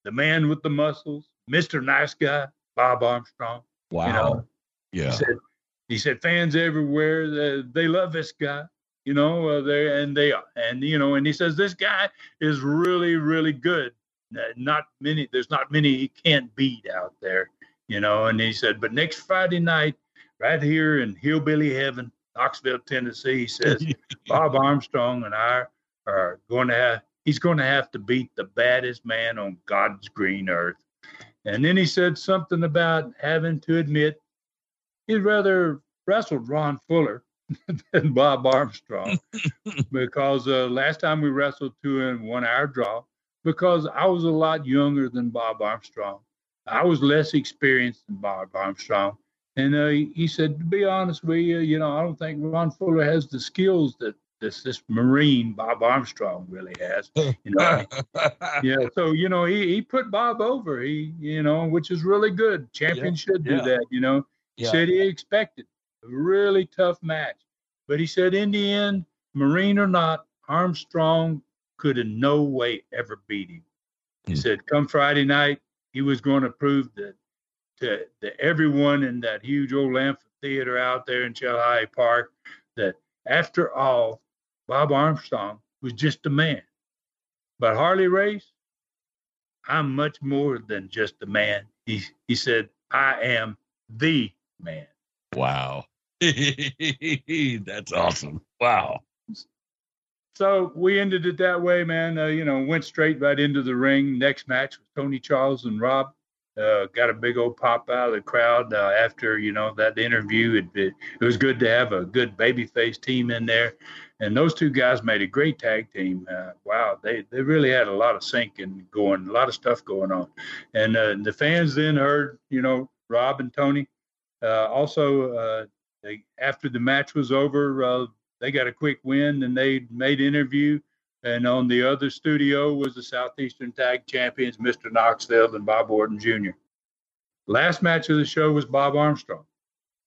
the man with the muscles, Mister Nice Guy, Bob Armstrong. Wow. You know? Yeah. He said he said fans everywhere they, they love this guy. You know, uh, they and they and you know, and he says this guy is really really good. Not many. There's not many he can't beat out there. You know, and he said, but next Friday night right here in Hillbilly Heaven, Knoxville, Tennessee. He says [laughs] Bob Armstrong and I are going to have, he's going to have to beat the baddest man on God's green earth. And then he said something about having to admit he'd rather wrestled Ron Fuller [laughs] than Bob Armstrong [laughs] because uh, last time we wrestled two in one hour draw because I was a lot younger than Bob Armstrong. I was less experienced than Bob Armstrong. And uh, he said, to be honest with you, you know, I don't think Ron Fuller has the skills that this this Marine Bob Armstrong really has. [laughs] You know, yeah. So you know, he he put Bob over. He you know, which is really good. Champion yeah. should do yeah. that. You know, he yeah. said he expected a really tough match, but he said in the end, Marine or not, Armstrong could in no way ever beat him. He mm. said, come Friday night, he was going to prove that to, to everyone in that huge old amphitheater out there in Chilhowee Park that after all, Bob Armstrong was just a man. But Harley Race, I'm much more than just a man. He he said, I am the man. Wow. [laughs] That's awesome. Wow. so we ended it that way, man. Uh, you know, went straight right into the ring. Next match was Tony Charles and Rob. Uh, got a big old pop out of the crowd uh, after you know that interview. It, it, it was good to have a good babyface team in there, and those two guys made a great tag team. Uh, wow, they they really had a lot of syncing going, a lot of stuff going on, and uh, the fans then heard you know Rob and Tony. Uh, also, uh, they, after the match was over, they got a quick win and they made interview. And on the other studio was the Southeastern Tag Champions, Mr. Knoxville and Bob Orton Jr. Last match of the show was Bob Armstrong.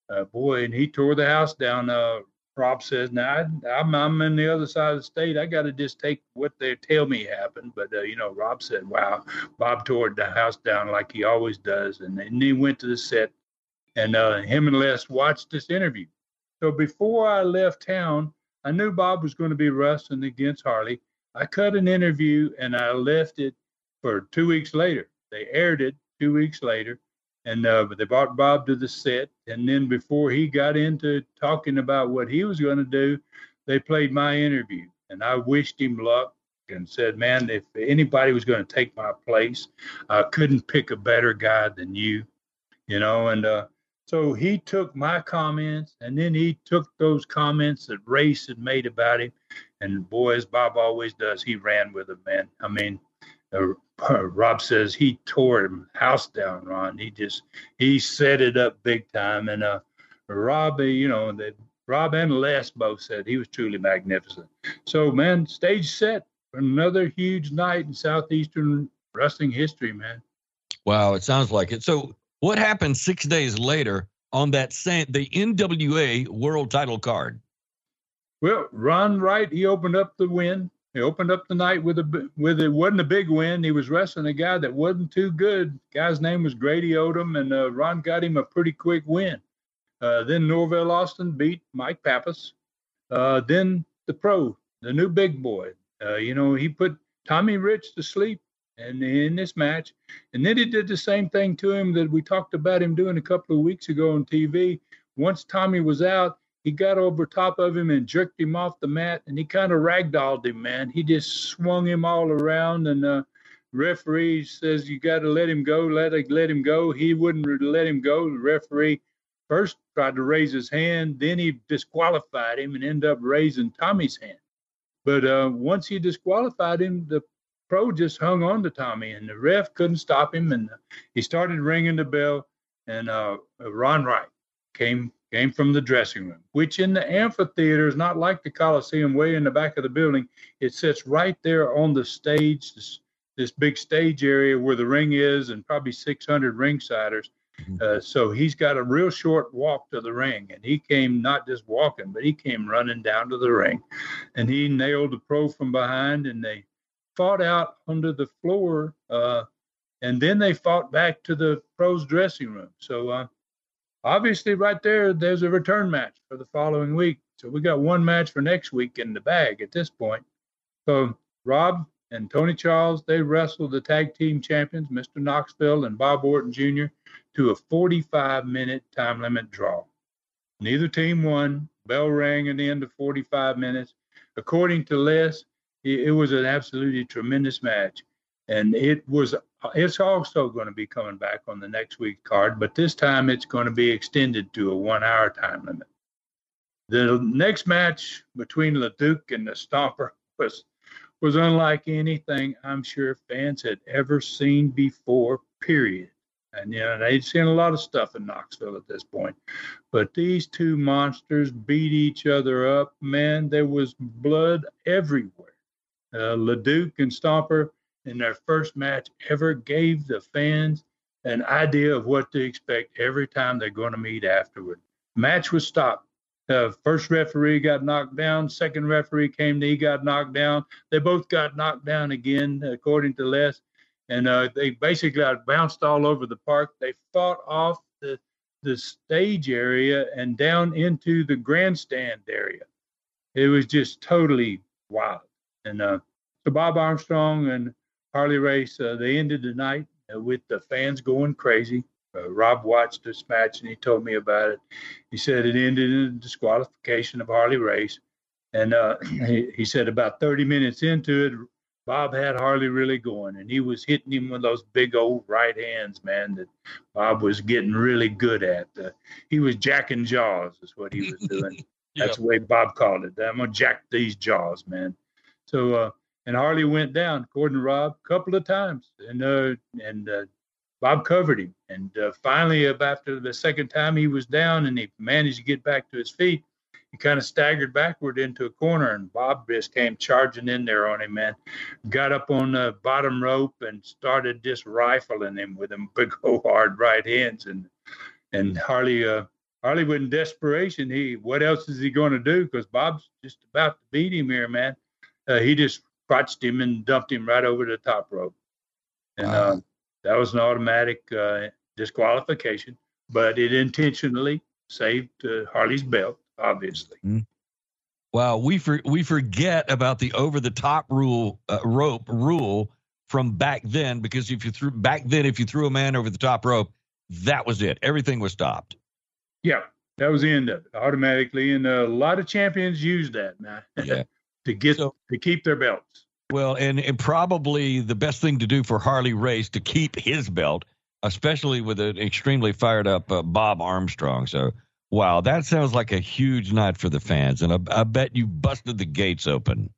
Uh, boy, and he tore the house down. Uh, Rob says, "Now I, am I'm in the other side of the state. I got to just take what they tell me happened." But uh, you know, Rob said, "Wow, Bob tore the house down like he always does." And then he went to the set, and uh, him and Les watched this interview. So before I left town, I knew Bob was going to be wrestling against Harley. I cut an interview and I left it for two weeks later. They aired it two weeks later, and uh, they brought Bob to the set. And then before he got into talking about what he was going to do, they played my interview, and I wished him luck and said, "Man, if anybody was going to take my place, I couldn't pick a better guy than you." You know, and uh, so he took my comments and then he took those comments that Race had made about him. And boy, as Bob always does, he ran with them, man. I mean, uh, Rob says he tore him house down, Ron. He just, he set it up big time. And uh, Rob, you know, the, Rob and Les both said he was truly magnificent. So, man, stage set for another huge night in Southeastern wrestling history, man. Wow, it sounds like it. So, what happened six days later on that same the NWA World Title card? Well, Ron Wright he opened up the win. He opened up the night with a with it wasn't a big win. He was wrestling a guy that wasn't too good. Guy's name was Grady Odom, and uh, Ron got him a pretty quick win. Uh, then Norvell Austin beat Mike Pappas. Uh, then the pro, the new big boy. Uh, you know, he put Tommy Rich to sleep and in this match. And then he did the same thing to him that we talked about him doing a couple of weeks ago on TV. Once Tommy was out, he got over top of him and jerked him off the mat, and he kind of ragdolled him, man. He just swung him all around, and uh, referee says you got to let him go, let let him go. He wouldn't let him go. The referee first tried to raise his hand, then he disqualified him and ended up raising Tommy's hand. But uh, once he disqualified him, the pro just hung on to Tommy, and the ref couldn't stop him, and he started ringing the bell. And uh, Ron Wright came came from the dressing room, which in the amphitheater is not like the Coliseum, way in the back of the building. It sits right there on the stage, this, this big stage area where the ring is, and probably 600 ringsiders. Mm-hmm. Uh, so he's got a real short walk to the ring, and he came not just walking, but he came running down to the ring, and he nailed the pro from behind, and they fought out under the floor, uh, and then they fought back to the pros' dressing room. So uh, obviously, right there, there's a return match for the following week. So we got one match for next week in the bag at this point. So Rob and Tony Charles, they wrestled the tag team champions, Mr. Knoxville and Bob Orton Jr., to a 45 minute time limit draw. Neither team won. Bell rang at the end of 45 minutes. According to Les, it, was an absolutely tremendous match, and it was. It's also going to be coming back on the next week card, but this time it's going to be extended to a one-hour time limit. The next match between LeDuc and the Stomper was was unlike anything I'm sure fans had ever seen before. Period. And you know they'd seen a lot of stuff in Knoxville at this point, but these two monsters beat each other up. Man, there was blood everywhere uh, LeDuc and Stomper in their first match ever gave the fans an idea of what to expect every time they're going to meet afterward. Match was stopped. Uh, first referee got knocked down. Second referee came, he got knocked down. They both got knocked down again, according to Les. And uh, they basically got bounced all over the park. They fought off the the stage area and down into the grandstand area. It was just totally wild. And uh, so Bob Armstrong and Harley Race, uh, they ended the night uh, with the fans going crazy. Uh, Rob watched this match and he told me about it. He said it ended in a disqualification of Harley Race. And uh, [clears throat] he, he said about 30 minutes into it, Bob had Harley really going, and he was hitting him with those big old right hands, man, that Bob was getting really good at. Uh, he was jacking jaws, is what he was doing. [laughs] yeah. That's the way Bob called it. I'm gonna jack these jaws, man. So, uh, and Harley went down, according to Rob, a couple of times, and uh, and uh, Bob covered him. And uh, finally, after the second time he was down, and he managed to get back to his feet, he kind of staggered backward into a corner, and Bob just came charging in there on him, man. Got up on the bottom rope and started just rifling him with them big old hard right hands, and and Harley, uh, Harley, in desperation, he what else is he going to do? Because Bob's just about to beat him here, man. Uh, he just crotched him and dumped him right over the top rope, and wow. uh, that was an automatic uh, disqualification. But it intentionally saved uh, Harley's belt obviously. Mm-hmm. Well, we for, we forget about the over the top rule uh, rope rule from back then because if you threw back then if you threw a man over the top rope, that was it. Everything was stopped. Yeah, that was the end of it automatically, and a lot of champions use that man yeah. [laughs] to get so, to keep their belts. Well, and and probably the best thing to do for Harley Race to keep his belt, especially with an extremely fired up uh, Bob Armstrong. So Wow, that sounds like a huge night for the fans, and I, I bet you busted the gates open.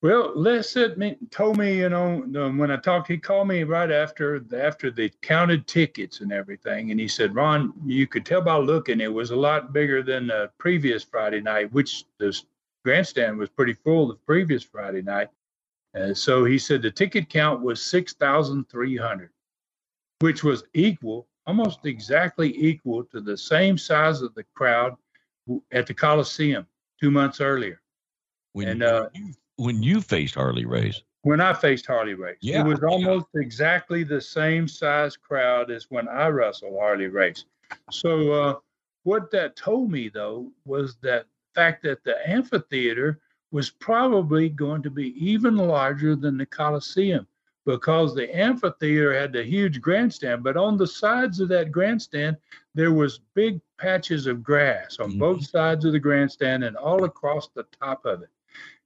Well, Les said, told me, you know, when I talked, he called me right after after they counted tickets and everything, and he said, Ron, you could tell by looking, it was a lot bigger than the previous Friday night, which the grandstand was pretty full the previous Friday night. Uh, so he said the ticket count was six thousand three hundred, which was equal almost exactly equal to the same size of the crowd at the Coliseum two months earlier. When, and, uh, you, when you faced Harley Race. When I faced Harley Race. Yeah, it was almost yeah. exactly the same size crowd as when I wrestled Harley Race. So uh, what that told me though was that fact that the amphitheater was probably going to be even larger than the Coliseum because the amphitheater had the huge grandstand, but on the sides of that grandstand there was big patches of grass on mm-hmm. both sides of the grandstand and all across the top of it.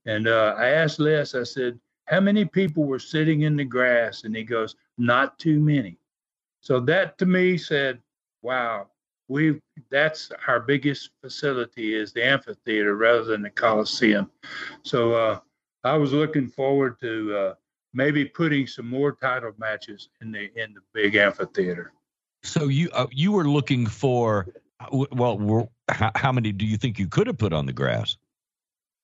And uh, I asked Les, I said, "How many people were sitting in the grass?" And he goes, "Not too many." So that to me said, "Wow, we that's our biggest facility is the amphitheater rather than the Coliseum." So uh, I was looking forward to uh, maybe putting some more title matches in the in the big amphitheater. So you uh, you were looking for well, how, how, many do you think you could have put on the grass?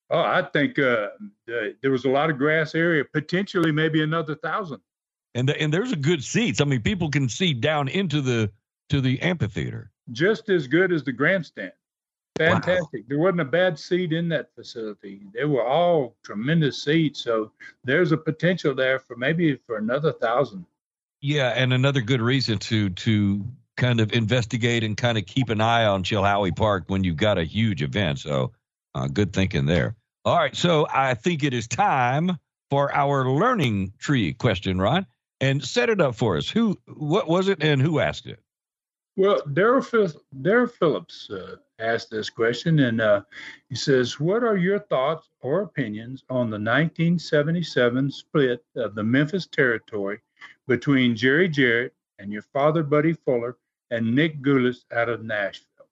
Oh, I think uh, there was a lot of grass area, potentially maybe another thousand. And the, and there's a good seats. I mean, people can see down into the to the amphitheater. Just as good as the grandstand. Fantastic. Wow. There wasn't a bad seat in that facility. They were all tremendous seats. So there's a potential there for maybe for another thousand. Yeah, and another good reason to to kind of investigate and kind of keep an eye on Chilhowee Park when you've got a huge event. So uh, good thinking there. All right, so I think it is time for our learning tree question, Ron, and set it up for us. Who, what was it, and who asked it? Well, Daryl Phillips uh, asked this question, and uh, he says, What are your thoughts or opinions on the 1977 split of the Memphis territory between Jerry Jarrett and your father, Buddy Fuller, and Nick Gulas out of Nashville?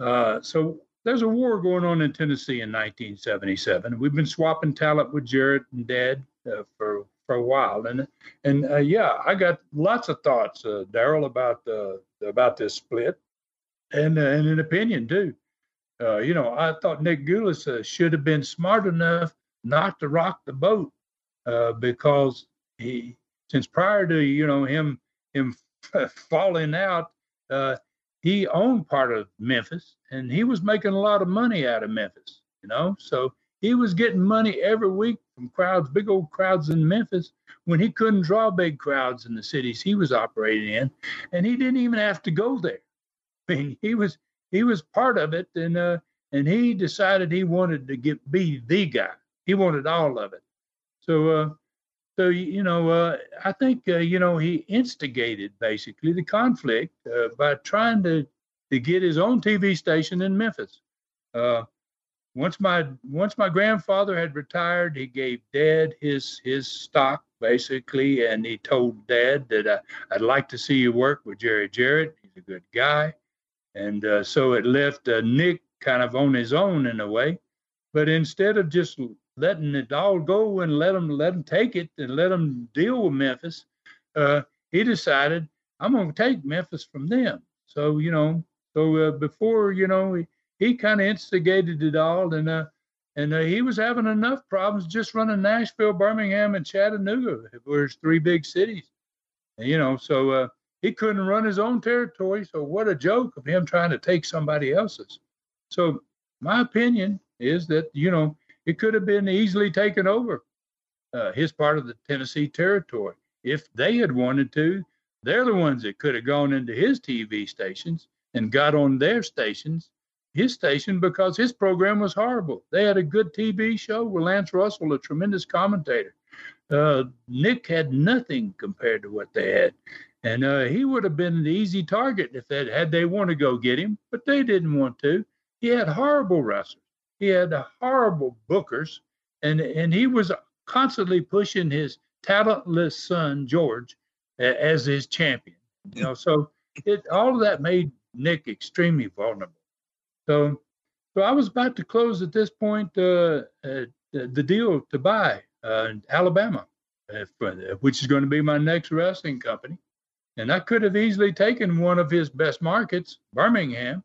Uh, so there's a war going on in Tennessee in 1977. We've been swapping talent with Jarrett and Dad uh, for for a while, and and uh, yeah, I got lots of thoughts, uh, Daryl, about uh, about this split and, uh, and an opinion too. Uh, you know, I thought Nick Gulas uh, should have been smart enough not to rock the boat uh, because he, since prior to you know him him [laughs] falling out, uh, he owned part of Memphis and he was making a lot of money out of Memphis. You know, so he was getting money every week from crowds, big old crowds in Memphis, when he couldn't draw big crowds in the cities he was operating in, and he didn't even have to go there. [laughs] I mean, he was he was part of it, and uh, and he decided he wanted to get be the guy. He wanted all of it. So uh, so you know, uh, I think uh, you know he instigated basically the conflict uh, by trying to to get his own TV station in Memphis. Once my once my grandfather had retired, he gave Dad his his stock basically, and he told Dad that uh, I'd like to see you work with Jerry Jarrett. He's a good guy, and uh, so it left uh, Nick kind of on his own in a way. But instead of just letting it all go and let him let him take it and let him deal with Memphis, uh, he decided I'm going to take Memphis from them. So you know, so uh, before you know, he, he kind of instigated it all, and uh, and uh, he was having enough problems just running Nashville, Birmingham, and Chattanooga, were his three big cities. And, you know, so uh, he couldn't run his own territory. So what a joke of him trying to take somebody else's. So my opinion is that you know it could have been easily taken over uh, his part of the Tennessee territory if they had wanted to. They're the ones that could have gone into his TV stations and got on their stations, his station, because his program was horrible. They had a good TV show with Lance Russell, a tremendous commentator. Uh, Nick had nothing compared to what they had. And uh, he would have been an easy target if they had they want to go get him, but they didn't want to. He had horrible wrestlers. He had horrible bookers, and and he was constantly pushing his talentless son George as his champion. You know, so it all of that made Nick extremely vulnerable. So, so I was about to close at this point uh, uh, the deal to buy uh, Alabama, uh, which is going to be my next wrestling company, and I could have easily taken one of his best markets, Birmingham,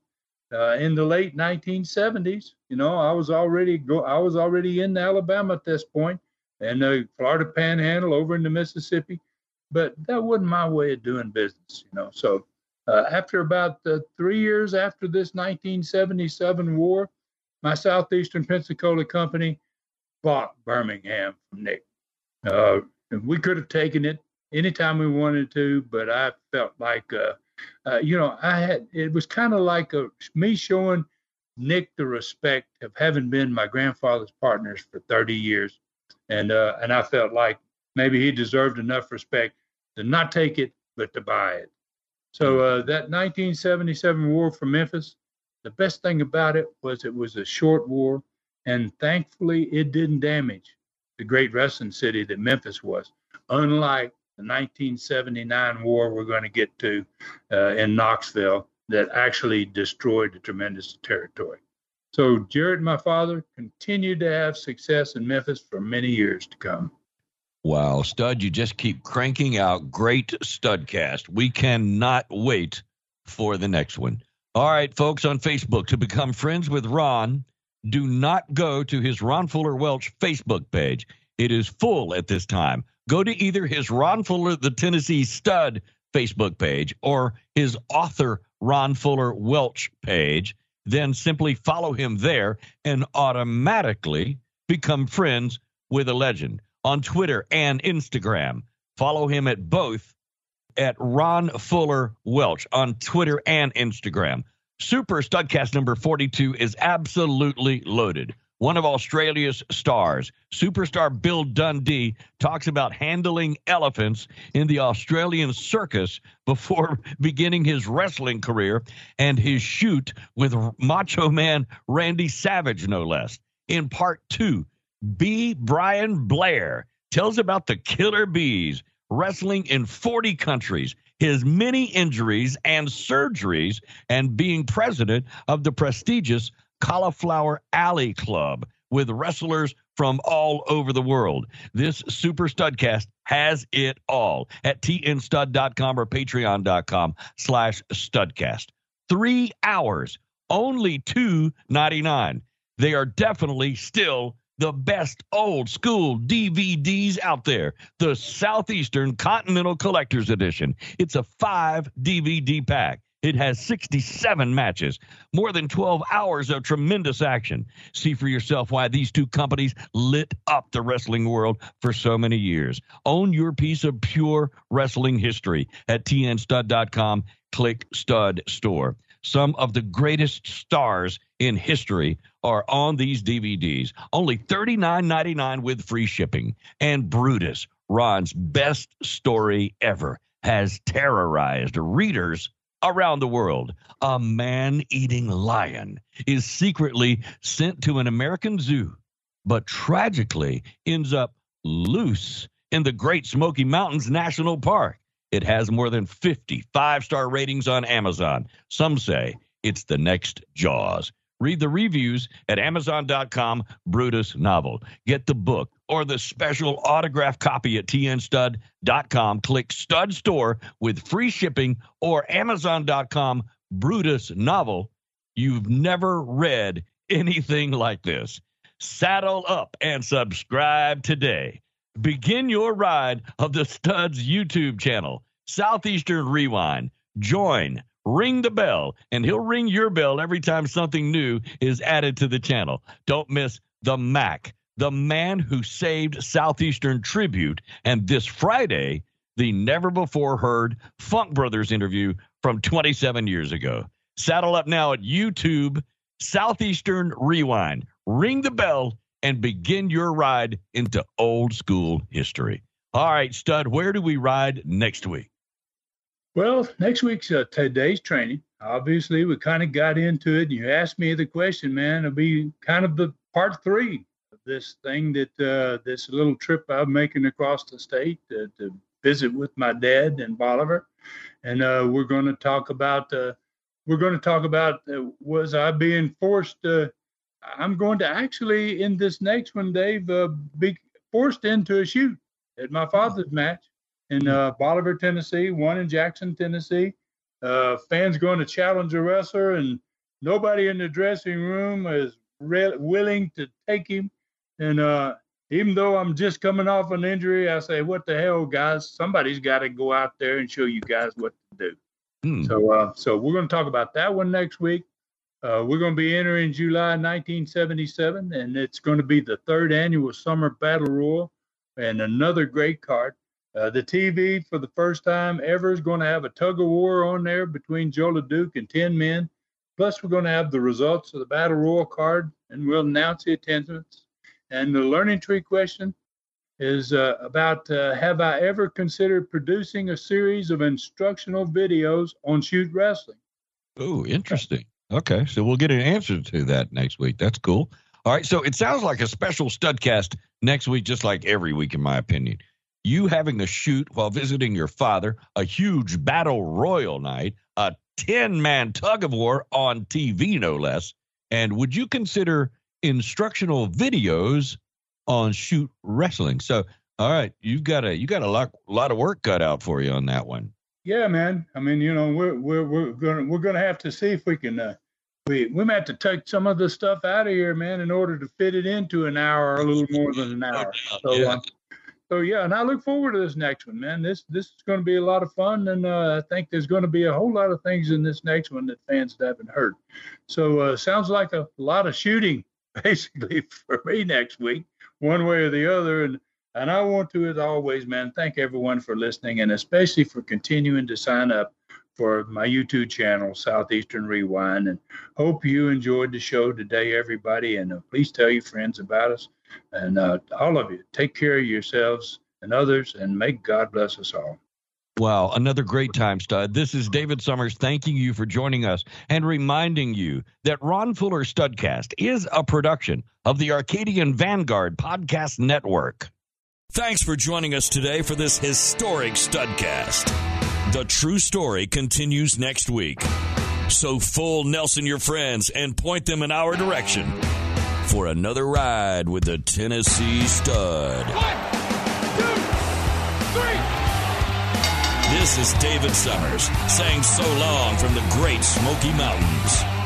uh, in the late 1970s. You know, I was already go, I was already in Alabama at this point, and the Florida Panhandle over into Mississippi, but that wasn't my way of doing business. You know, so uh, after about uh, three years after this 1977 war, my Southeastern Pensacola company bought Birmingham from Nick. Uh, we could have taken it anytime we wanted to, but I felt like uh, uh, you know, I had it was kind of like a, me showing Nick the respect of having been my grandfather's partners for 30 years, and uh, and I felt like maybe he deserved enough respect to not take it but to buy it. So uh, that 1977 war for Memphis, the best thing about it was it was a short war, and thankfully it didn't damage the great wrestling city that Memphis was. Unlike the 1979 war we're going to get to uh, in Knoxville that actually destroyed a tremendous territory. So Jarrett, my father, continued to have success in Memphis for many years to come. Wow, Stud, you just keep cranking out great Studcast. We cannot wait for the next one. All right, folks on Facebook, to become friends with Ron, do not go to his Ron Fuller Welch Facebook page. It is full at this time go to either his Ron Fuller, the Tennessee Stud Facebook page or his author, Ron Fuller Welch page. Then simply follow him there and automatically become friends with a legend on Twitter and Instagram. Follow him at both at Ron Fuller Welch on Twitter and Instagram. Super Studcast number 42 is absolutely loaded one of Australia's stars. Superstar Bill Dundee talks about handling elephants in the Australian circus before [laughs] beginning his wrestling career and his shoot with Macho Man Randy Savage, no less. In part two, B. Brian Blair tells about the killer bees wrestling in 40 countries, his many injuries and surgeries, and being president of the prestigious Cauliflower Alley Club with wrestlers from all over the world. This Super Studcast has it all at tnstud.com or patreon.com slash studcast. Three hours, only two ninety nine. They are definitely still the best old school DVDs out there. The Southeastern Continental Collector's Edition. It's a five DVD pack. It has 67 matches, more than 12 hours of tremendous action. See for yourself why these two companies lit up the wrestling world for so many years. Own your piece of pure wrestling history at tnstud.com. Click Stud Store. Some of the greatest stars in history are on these DVDs. Only $39.99 with free shipping. And Brutus, Ron's best story ever, has terrorized readers around the world. A man eating lion is secretly sent to an American zoo, but tragically ends up loose in the Great Smoky Mountains National Park. It has more than 50 five star ratings on Amazon. Some say it's the next Jaws. Read the reviews at Amazon.com, Brutus Novel. Get the book or the special autograph copy at tnstud.com. Click Stud Store with free shipping or Amazon.com, Brutus Novel. You've never read anything like this. Saddle up and subscribe today. Begin your ride of the Studs YouTube channel, Southeastern Rewind. Join ring the bell, and he'll ring your bell every time something new is added to the channel. Don't miss the Mac, the man who saved Southeastern Tribute, and this Friday, the never before heard Funk Brothers interview from 27 years ago. Saddle up now at YouTube, Southeastern Rewind. Ring the bell and begin your ride into old school history. All right, Stud, where do we ride next week? Well, next week's uh, today's training. Obviously, we kind of got into it. And you asked me the question, man. It'll be kind of the part three of this thing that uh, this little trip I'm making across the state to, to visit with my dad and Bolivar, and uh, we're going to talk about. Uh, we're going to talk about uh, was I being forced? I'm going to actually in this next one, Dave, uh, be forced into a shoot at my father's match in uh, Bolivar, Tennessee, one in Jackson, Tennessee. Uh, fans going to challenge a wrestler, and nobody in the dressing room is re- willing to take him. And uh, even though I'm just coming off an injury, I say, "What the hell, guys? Somebody's got to go out there and show you guys what to do." Hmm. So, uh, so we're going to talk about that one next week. Uh, we're going to be entering July 1977, and it's going to be the third annual Summer Battle Royal, and another great card. Uh, the TV for the first time ever is going to have a tug of war on there between Jos LeDuc and 10 men. Plus, we're going to have the results of the Battle Royal card and we'll announce the attendance. And the learning tree question is uh, about uh, Have I ever considered producing a series of instructional videos on shoot wrestling? Oh, interesting. Okay, so we'll get an answer to that next week. That's cool. All right, so it sounds like a special studcast next week, just like every week, in my opinion you having a shoot while visiting your father, a huge battle royal night, a 10 man tug of war on TV, no less. And would you consider instructional videos on shoot wrestling? So, all right, you've got a you got a lot lot of work cut out for you on that one. Yeah, man. I mean, you know, we're we're we're gonna we're gonna have to see if we can. Uh, we we might have to take some of the stuff out of here, man, in order to fit it into an hour a little more than an hour. So, yeah. uh, so yeah, and I look forward to this next one, man. This this is going to be a lot of fun, and uh, I think there's going to be a whole lot of things in this next one that fans haven't heard. So uh, sounds like a lot of shooting, [laughs] basically, for me next week, one way or the other. And and I want to, as always, man, thank everyone for listening, and especially for continuing to sign up for my YouTube channel, Southeastern Rewind. And hope you enjoyed the show today, everybody. And uh, please tell your friends about us. And uh, all of you, take care of yourselves and others, and may God bless us all. Wow, another great time, stud. This is David Summers thanking you for joining us and reminding you that Ron Fuller Studcast is a production of the Arcadian Vanguard Podcast Network. Thanks for joining us today for this historic Studcast. The true story continues next week. So fool Nelson your friends and point them in our direction for another ride with the Tennessee Stud. One, two, three. This is David Summers saying so long from the great Smoky Mountains.